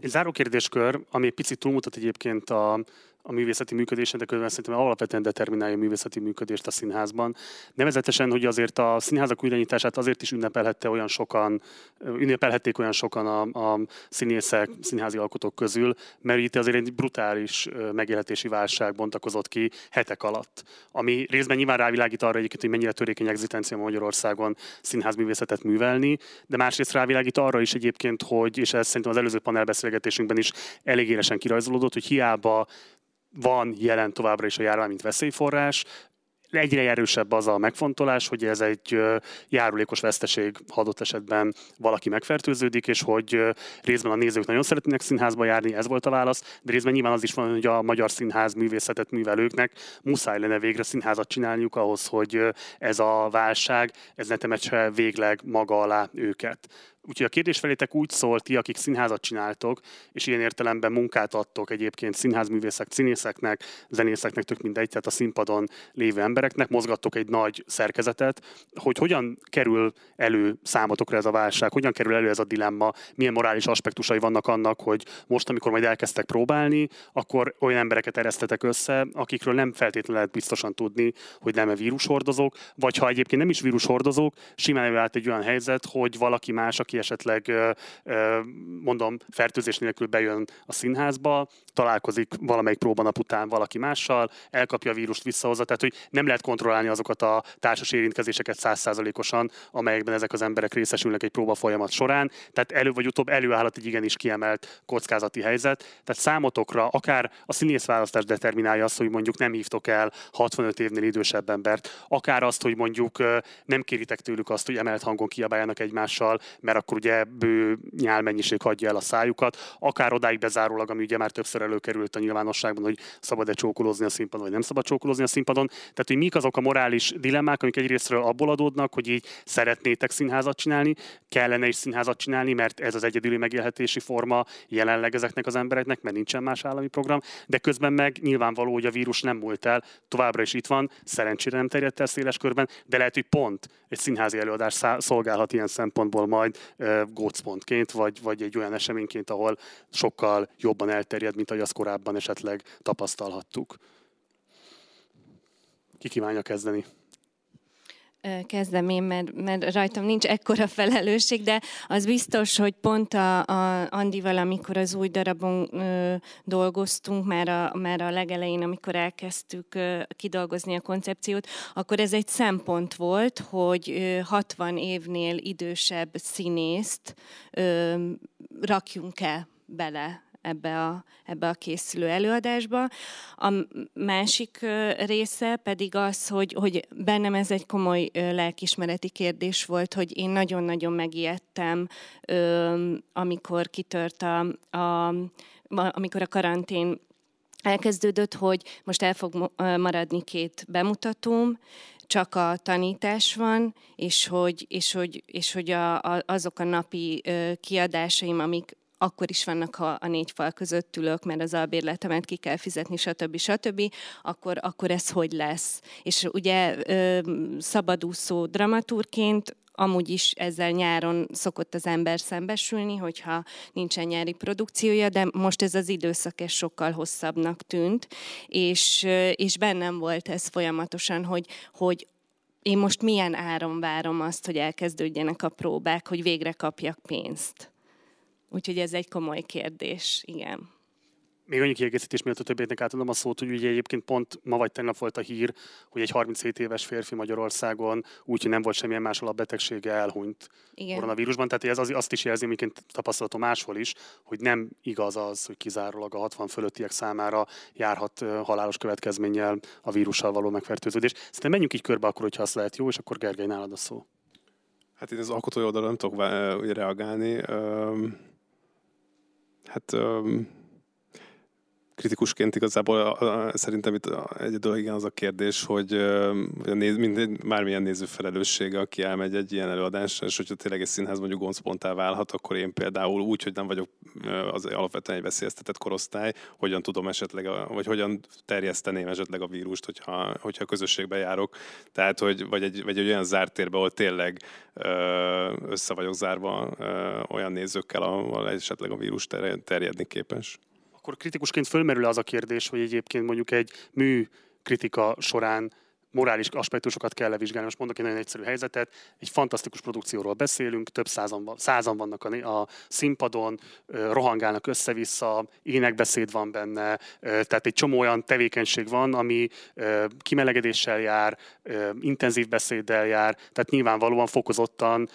Egy záró kérdéskör, ami picit túlmutat egyébként a, a művészeti működésen, de közben szerintem alapvetően determinálja a művészeti működést a színházban. Nevezetesen, hogy azért a színházak újranyitását azért is ünnepelhette olyan sokan, ünnepelhették olyan sokan a, a színészek, színházi alkotók közül, mert itt azért egy brutális megélhetési válság bontakozott ki hetek alatt, ami részben nyilván rávilágít arra egyébként, hogy mennyire törékeny egzisztencia Magyarországon színházművészetet művelni, de másrészt rávilágít arra is egyébként, hogy, és ez szerintem az előző panelbeszélgetésünkben is elég élesen kirajzolódott, hogy hiába van jelen továbbra is a járvány, mint veszélyforrás, egyre erősebb az a megfontolás, hogy ez egy járulékos veszteség, ha adott esetben valaki megfertőződik, és hogy részben a nézők nagyon szeretnének színházba járni, ez volt a válasz, de részben nyilván az is van, hogy a magyar színház művészetet művelőknek muszáj lenne végre színházat csinálniuk ahhoz, hogy ez a válság, ez ne temetse végleg maga alá őket. Úgyhogy a kérdés felétek úgy szólt ti, akik színházat csináltok, és ilyen értelemben munkát adtok egyébként színházművészek, színészeknek, zenészeknek, tök mindegy, tehát a színpadon lévő embereknek, mozgattok egy nagy szerkezetet, hogy hogyan kerül elő számotokra ez a válság, hogyan kerül elő ez a dilemma, milyen morális aspektusai vannak annak, hogy most, amikor majd elkezdtek próbálni, akkor olyan embereket eresztetek össze, akikről nem feltétlenül lehet biztosan tudni, hogy nem-e vírushordozók, vagy ha egyébként nem is vírushordozók, simán előállt egy olyan helyzet, hogy valaki más, aki esetleg mondom fertőzés nélkül bejön a színházba, találkozik valamelyik próbanap után valaki mással, elkapja a vírust, visszahozza, tehát hogy nem lehet kontrollálni azokat a társas érintkezéseket százszázalékosan, amelyekben ezek az emberek részesülnek egy próba folyamat során, tehát elő vagy utóbb előállhat egy igenis kiemelt kockázati helyzet. Tehát számotokra akár a színészválasztás determinálja azt, hogy mondjuk nem hívtok el 65 évnél idősebb embert, akár azt, hogy mondjuk nem kéritek tőlük azt, hogy emelt hangon kiabáljanak egymással, mert akkor ugye bő nyálmennyiség hagyja el a szájukat, akár odáig bezárólag, ami ugye már többször előkerült a nyilvánosságban, hogy szabad-e csókolózni a színpadon, vagy nem szabad csókolózni a színpadon. Tehát, hogy mik azok a morális dilemmák, amik egyrésztről abból adódnak, hogy így szeretnétek színházat csinálni, kellene is színházat csinálni, mert ez az egyedüli megélhetési forma jelenleg ezeknek az embereknek, mert nincsen más állami program, de közben meg nyilvánvaló, hogy a vírus nem múlt el, továbbra is itt van, szerencsére nem terjedt el széles körben, de lehet, hogy pont egy színházi előadás szolgálhat ilyen szempontból majd gócpontként, vagy, vagy egy olyan eseményként, ahol sokkal jobban elterjed, mint ahogy azt korábban esetleg tapasztalhattuk. Ki kívánja kezdeni? Kezdem én, mert, mert rajtam nincs ekkora felelősség, de az biztos, hogy pont a, a Andival, amikor az új darabon ö, dolgoztunk, már a, már a legelején, amikor elkezdtük ö, kidolgozni a koncepciót, akkor ez egy szempont volt, hogy ö, 60 évnél idősebb színészt ö, rakjunk el bele ebbe a, ebbe a készülő előadásba. A másik része pedig az, hogy, hogy bennem ez egy komoly lelkismereti kérdés volt, hogy én nagyon-nagyon megijedtem, amikor kitört a, a amikor a karantén elkezdődött, hogy most el fog maradni két bemutatóm, csak a tanítás van, és hogy, és hogy, és hogy a, a, azok a napi kiadásaim, amik akkor is vannak, ha a négy fal között ülök, mert az albérletemet ki kell fizetni, stb. stb., akkor, akkor ez hogy lesz? És ugye szabadúszó dramaturként amúgy is ezzel nyáron szokott az ember szembesülni, hogyha nincsen nyári produkciója, de most ez az időszak ez sokkal hosszabbnak tűnt, és, és bennem volt ez folyamatosan, hogy, hogy én most milyen áron várom azt, hogy elkezdődjenek a próbák, hogy végre kapjak pénzt. Úgyhogy ez egy komoly kérdés, igen. Még annyi kiegészítés miatt a többieknek átadom a szót, hogy ugye egyébként pont ma vagy tegnap volt a hír, hogy egy 37 éves férfi Magyarországon úgy, hogy nem volt semmilyen más alapbetegsége, elhunyt Igen. koronavírusban. Tehát ez az, azt is jelzi, amiket tapasztalatom máshol is, hogy nem igaz az, hogy kizárólag a 60 fölöttiek számára járhat halálos következménnyel a vírussal való megfertőződés. Szerintem menjünk így körbe akkor, hogyha azt lehet jó, és akkor Gergely nálad a szó. Hát én az alkotói oldalon nem tudok reagálni. Hát kritikusként igazából a, szerintem itt egyedül igen az a kérdés, hogy a néz, minden, bármilyen néző felelőssége, aki elmegy egy ilyen előadásra, és hogyha tényleg egy színház mondjuk goncponttá válhat, akkor én például úgy, hogy nem vagyok az alapvetően egy veszélyeztetett korosztály, hogyan tudom esetleg, vagy hogyan terjeszteném esetleg a vírust, hogyha, hogyha közösségbe járok. Tehát, hogy, vagy egy, vagy egy olyan zárt térbe, ahol tényleg össze vagyok zárva olyan nézőkkel, ahol esetleg a vírus terjedni képes akkor kritikusként fölmerül az a kérdés, hogy egyébként mondjuk egy mű kritika során morális aspektusokat kell levizsgálni. Most mondok egy nagyon egyszerű helyzetet. Egy fantasztikus produkcióról beszélünk, több százan, százan vannak a, a színpadon, rohangálnak össze-vissza, énekbeszéd van benne, tehát egy csomó olyan tevékenység van, ami kimelegedéssel jár, intenzív beszéddel jár, tehát nyilvánvalóan fokozottan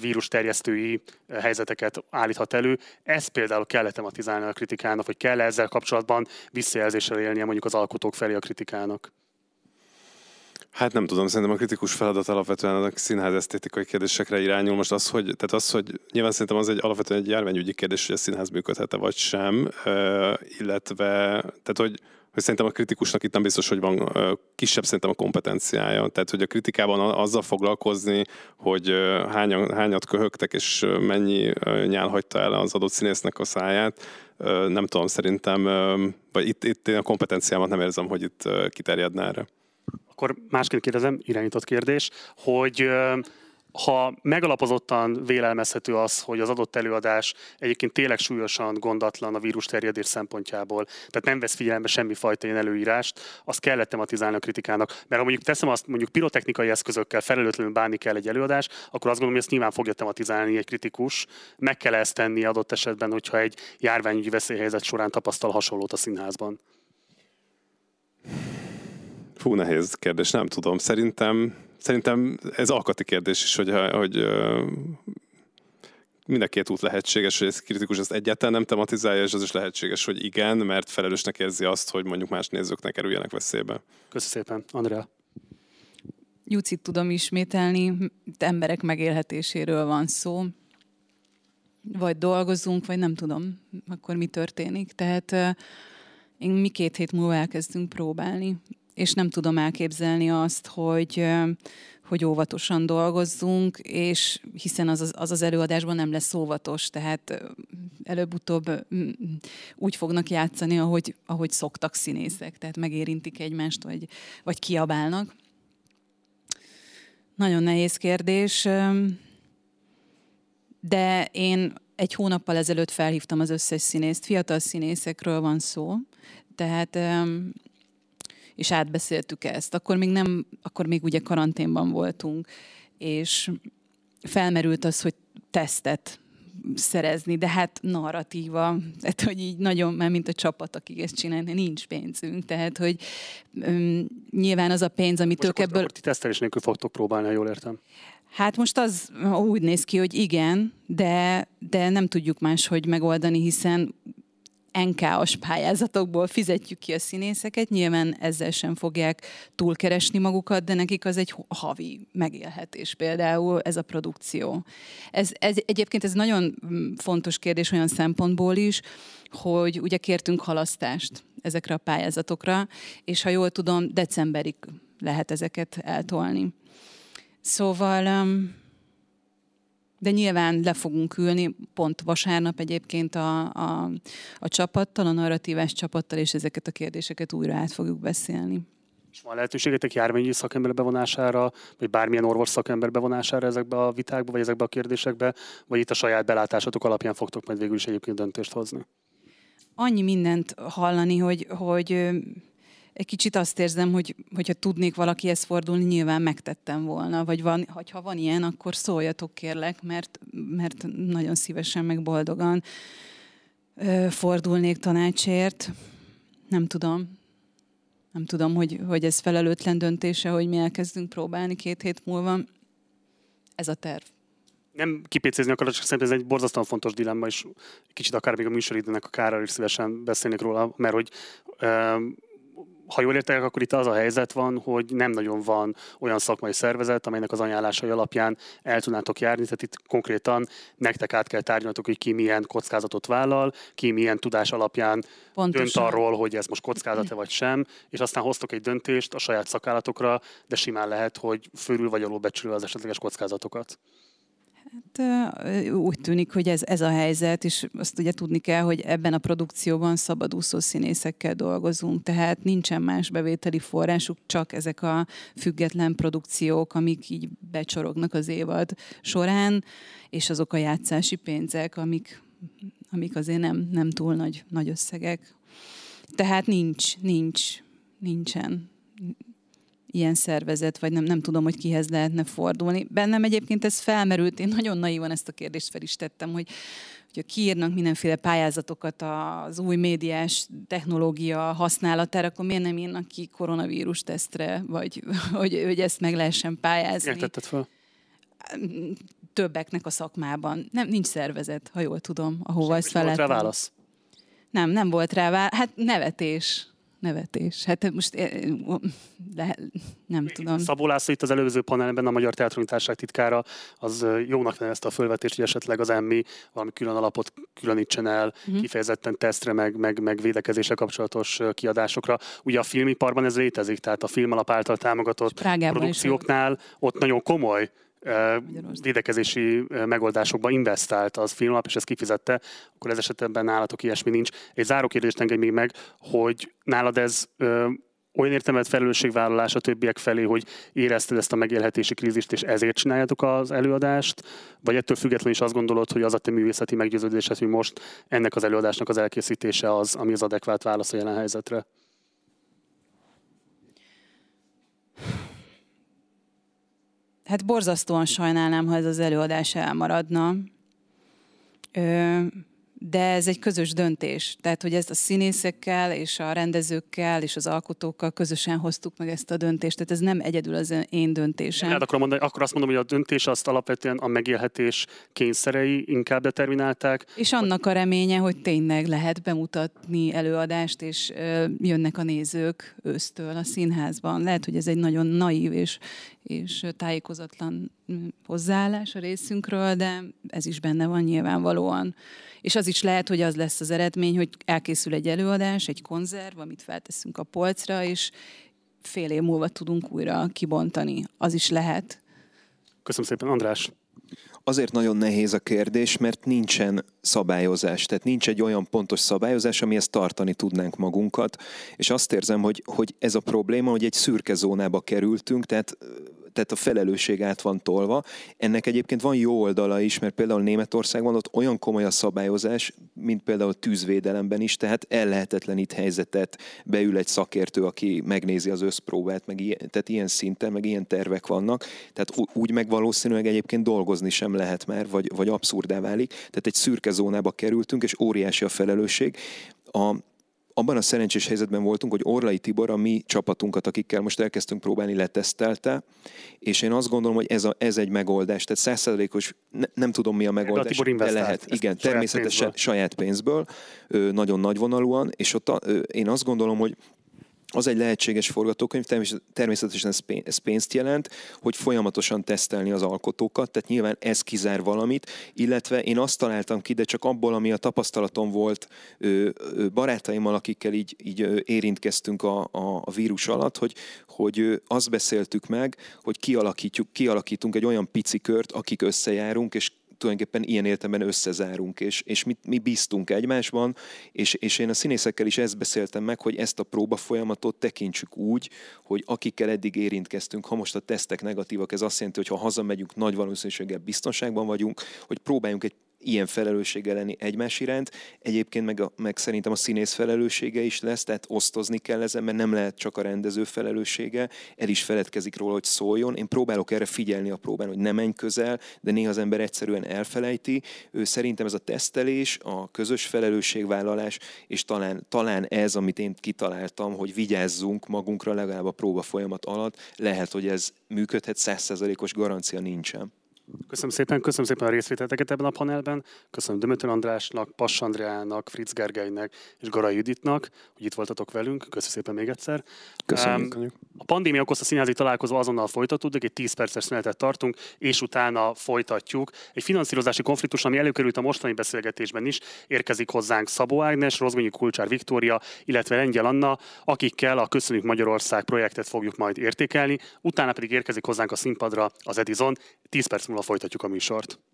vírusterjesztői helyzeteket állíthat elő. Ez például kell tematizálni a kritikának, hogy kell ezzel kapcsolatban visszajelzéssel élnie mondjuk az alkotók felé a kritikának. Hát nem tudom, szerintem a kritikus feladat alapvetően a színház esztétikai kérdésekre irányul. Most az, hogy, tehát az, hogy nyilván szerintem az egy alapvetően egy járványügyi kérdés, hogy a színház működhet-e vagy sem, illetve, tehát hogy, hogy szerintem a kritikusnak itt nem biztos, hogy van kisebb szerintem a kompetenciája. Tehát, hogy a kritikában azzal foglalkozni, hogy hányan, hányat köhögtek, és mennyi nyál hagyta el az adott színésznek a száját, nem tudom, szerintem, vagy itt, itt én a kompetenciámat nem érzem, hogy itt kiterjedne erre akkor másként kérdezem, irányított kérdés, hogy ha megalapozottan vélelmezhető az, hogy az adott előadás egyébként tényleg súlyosan gondatlan a vírus terjedés szempontjából, tehát nem vesz figyelembe semmi fajta ilyen előírást, azt kellett tematizálni a kritikának. Mert ha mondjuk teszem azt, mondjuk pirotechnikai eszközökkel felelőtlenül bánni kell egy előadás, akkor azt gondolom, hogy ezt nyilván fogja tematizálni egy kritikus. Meg kell ezt tenni adott esetben, hogyha egy járványügyi veszélyhelyzet során tapasztal hasonlót a színházban. Fú, nehéz kérdés, nem tudom. Szerintem, szerintem ez alkati kérdés is, hogy, hogy mind a két út lehetséges, hogy ez kritikus ezt egyáltalán nem tematizálja, és az is lehetséges, hogy igen, mert felelősnek érzi azt, hogy mondjuk más nézőknek kerüljenek veszélybe. Köszönöm szépen, Andrea. Jucit tudom ismételni, emberek megélhetéséről van szó. Vagy dolgozunk, vagy nem tudom, akkor mi történik. Tehát én mi két hét múlva elkezdünk próbálni és nem tudom elképzelni azt, hogy, hogy óvatosan dolgozzunk, és hiszen az, az az előadásban nem lesz óvatos, tehát előbb-utóbb úgy fognak játszani, ahogy, ahogy szoktak színészek, tehát megérintik egymást, vagy, vagy kiabálnak. Nagyon nehéz kérdés, de én egy hónappal ezelőtt felhívtam az összes színészt, fiatal színészekről van szó, tehát és átbeszéltük ezt. Akkor még nem, akkor még ugye karanténban voltunk, és felmerült az, hogy tesztet szerezni, de hát narratíva, tehát hogy így nagyon, már mint a csapat, akik ezt csinálni, nincs pénzünk, tehát hogy um, nyilván az a pénz, amit ők ebből... Akkor ti tesztelés nélkül fogtok próbálni, ha jól értem. Hát most az úgy néz ki, hogy igen, de, de nem tudjuk máshogy megoldani, hiszen NK-os pályázatokból fizetjük ki a színészeket, nyilván ezzel sem fogják túlkeresni magukat, de nekik az egy havi megélhetés például ez a produkció. Ez, ez, egyébként ez nagyon mm, fontos kérdés olyan szempontból is, hogy ugye kértünk halasztást ezekre a pályázatokra, és ha jól tudom, decemberig lehet ezeket eltolni. Szóval um, De nyilván le fogunk ülni, pont vasárnap egyébként a, a, a csapattal, a narratívás csapattal, és ezeket a kérdéseket újra át fogjuk beszélni. És van lehetőségetek járványi szakember bevonására, vagy bármilyen orvos szakember bevonására ezekbe a vitákba, vagy ezekbe a kérdésekbe, vagy itt a saját belátásatok alapján fogtok majd végül is egyébként döntést hozni? Annyi mindent hallani, hogy, hogy egy kicsit azt érzem, hogy hogyha tudnék valakihez fordulni, nyilván megtettem volna, vagy van, ha van ilyen, akkor szóljatok kérlek, mert, mert nagyon szívesen, meg boldogan fordulnék tanácsért. Nem tudom, nem tudom, hogy, hogy ez felelőtlen döntése, hogy mi elkezdünk próbálni két hét múlva. Ez a terv. Nem kipécézni akarok, csak szerintem ez egy borzasztóan fontos dilemma, és kicsit akár még a műsoridőnek a kára is szívesen beszélnék róla, mert hogy ha jól értek, akkor itt az a helyzet van, hogy nem nagyon van olyan szakmai szervezet, amelynek az ajánlásai alapján el tudnátok járni, tehát itt konkrétan nektek át kell tárgyalnatok, hogy ki milyen kockázatot vállal, ki milyen tudás alapján Pontosan. dönt arról, hogy ez most kockázat-e vagy sem, és aztán hoztok egy döntést a saját szakállatokra, de simán lehet, hogy fölül vagy alul becsülő az esetleges kockázatokat. Hát úgy tűnik, hogy ez, ez a helyzet, és azt ugye tudni kell, hogy ebben a produkcióban szabadúszó színészekkel dolgozunk, tehát nincsen más bevételi forrásuk, csak ezek a független produkciók, amik így becsorognak az évad során, és azok a játszási pénzek, amik, amik azért nem, nem túl nagy, nagy összegek. Tehát nincs, nincs, nincsen ilyen szervezet, vagy nem, nem tudom, hogy kihez lehetne fordulni. Bennem egyébként ez felmerült, én nagyon naivan ezt a kérdést fel is tettem, hogy hogyha kiírnak mindenféle pályázatokat az új médiás technológia használatára, akkor miért nem írnak ki koronavírus tesztre, vagy hogy, hogy ezt meg lehessen pályázni. Értetted fel? Többeknek a szakmában. Nem, nincs szervezet, ha jól tudom, ahova ezt fel lehet. válasz? Nem, nem volt rá válasz. Hát nevetés nevetés. Hát most le, nem tudom. Szabó László itt az előző panelben a Magyar Teátron Társaság titkára az jónak nevezte a fölvetést, hogy esetleg az emmi valami külön alapot különítsen el uh-huh. kifejezetten tesztre, meg, meg, meg védekezésre kapcsolatos kiadásokra. Ugye a filmiparban ez létezik, tehát a film alap által támogatott produkcióknál ott nagyon komoly védekezési megoldásokba investált az filmlap, és ezt kifizette, akkor ez esetben nálatok ilyesmi nincs. Egy záró kérdést engedj még meg, hogy nálad ez olyan értelmet felelősségvállalás a többiek felé, hogy érezted ezt a megélhetési krízist, és ezért csináljátok az előadást, vagy ettől függetlenül is azt gondolod, hogy az a te művészeti meggyőződésed, hogy most ennek az előadásnak az elkészítése az, ami az adekvát válasz a jelen helyzetre? Hát borzasztóan sajnálnám, ha ez az előadás elmaradna. Ö, de ez egy közös döntés. Tehát, hogy ezt a színészekkel és a rendezőkkel és az alkotókkal közösen hoztuk meg ezt a döntést. Tehát ez nem egyedül az én döntésem. Hát akkor, mondani, akkor azt mondom, hogy a döntés azt alapvetően a megélhetés kényszerei inkább determinálták. És annak a reménye, hogy tényleg lehet bemutatni előadást, és jönnek a nézők ősztől a színházban. Lehet, hogy ez egy nagyon naív és, és tájékozatlan hozzáállás a részünkről, de ez is benne van nyilvánvalóan. És az is lehet, hogy az lesz az eredmény, hogy elkészül egy előadás, egy konzerv, amit felteszünk a polcra, és fél év múlva tudunk újra kibontani. Az is lehet. Köszönöm szépen, András. Azért nagyon nehéz a kérdés, mert nincsen szabályozás, tehát nincs egy olyan pontos szabályozás, amihez tartani tudnánk magunkat, és azt érzem, hogy, hogy ez a probléma, hogy egy szürke zónába kerültünk, tehát tehát a felelősség át van tolva. Ennek egyébként van jó oldala is, mert például Németországban ott olyan komoly a szabályozás, mint például tűzvédelemben is, tehát ellehetetlenít helyzetet, beül egy szakértő, aki megnézi az összpróbát, meg ilyen, tehát ilyen szinten, meg ilyen tervek vannak, tehát úgy meg valószínűleg egyébként dolgozni sem lehet már, vagy, vagy abszurdá válik. Tehát egy szürke zónába kerültünk, és óriási a felelősség. A, abban a szerencsés helyzetben voltunk, hogy Orlai Tibor a mi csapatunkat, akikkel most elkezdtünk próbálni, letesztelte, és én azt gondolom, hogy ez, a, ez egy megoldás. Tehát százszerzalékos, ne, nem tudom mi a megoldás, de lehet. Igen, természetesen saját pénzből, ö, nagyon nagyvonalúan, és ott a, ö, én azt gondolom, hogy az egy lehetséges forgatókönyv, természetesen ez pénzt jelent, hogy folyamatosan tesztelni az alkotókat, tehát nyilván ez kizár valamit, illetve én azt találtam ki, de csak abból, ami a tapasztalatom volt barátaimmal, akikkel így, így érintkeztünk a, a, a vírus alatt, hogy, hogy azt beszéltük meg, hogy kialakítjuk, kialakítunk egy olyan pici kört, akik összejárunk, és tulajdonképpen ilyen értelemben összezárunk, és, és mi, mi bíztunk egymásban, és, és én a színészekkel is ezt beszéltem meg, hogy ezt a próba folyamatot tekintsük úgy, hogy akikkel eddig érintkeztünk, ha most a tesztek negatívak, ez azt jelenti, hogy ha hazamegyünk, nagy valószínűséggel biztonságban vagyunk, hogy próbáljunk egy ilyen felelősséggel lenni egymás iránt. Egyébként meg, a, meg szerintem a színész felelőssége is lesz, tehát osztozni kell ezen, mert nem lehet csak a rendező felelőssége, el is feledkezik róla, hogy szóljon. Én próbálok erre figyelni a próbán, hogy ne menj közel, de néha az ember egyszerűen elfelejti. Ő szerintem ez a tesztelés, a közös felelősségvállalás, és talán, talán ez, amit én kitaláltam, hogy vigyázzunk magunkra legalább a próba folyamat alatt, lehet, hogy ez működhet, százszerzalékos garancia nincsen. Köszönöm szépen, köszönöm szépen a részvételeket ebben a panelben. Köszönöm Dömötön Andrásnak, Pass Andreának, Fritz Gergelynek és Garai Juditnak, hogy itt voltatok velünk. Köszönöm szépen még egyszer. Köszönjük. Um, a pandémia okozta színházi találkozó azonnal folytatódik, egy 10 perces szünetet tartunk, és utána folytatjuk. Egy finanszírozási konfliktus, ami előkerült a mostani beszélgetésben is, érkezik hozzánk Szabó Ágnes, Rozményi Kulcsár Viktória, illetve Lengyel Anna, akikkel a Köszönjük Magyarország projektet fogjuk majd értékelni. Utána pedig érkezik hozzánk a színpadra az Edison. 10 perc múlva folytatjuk a műsort.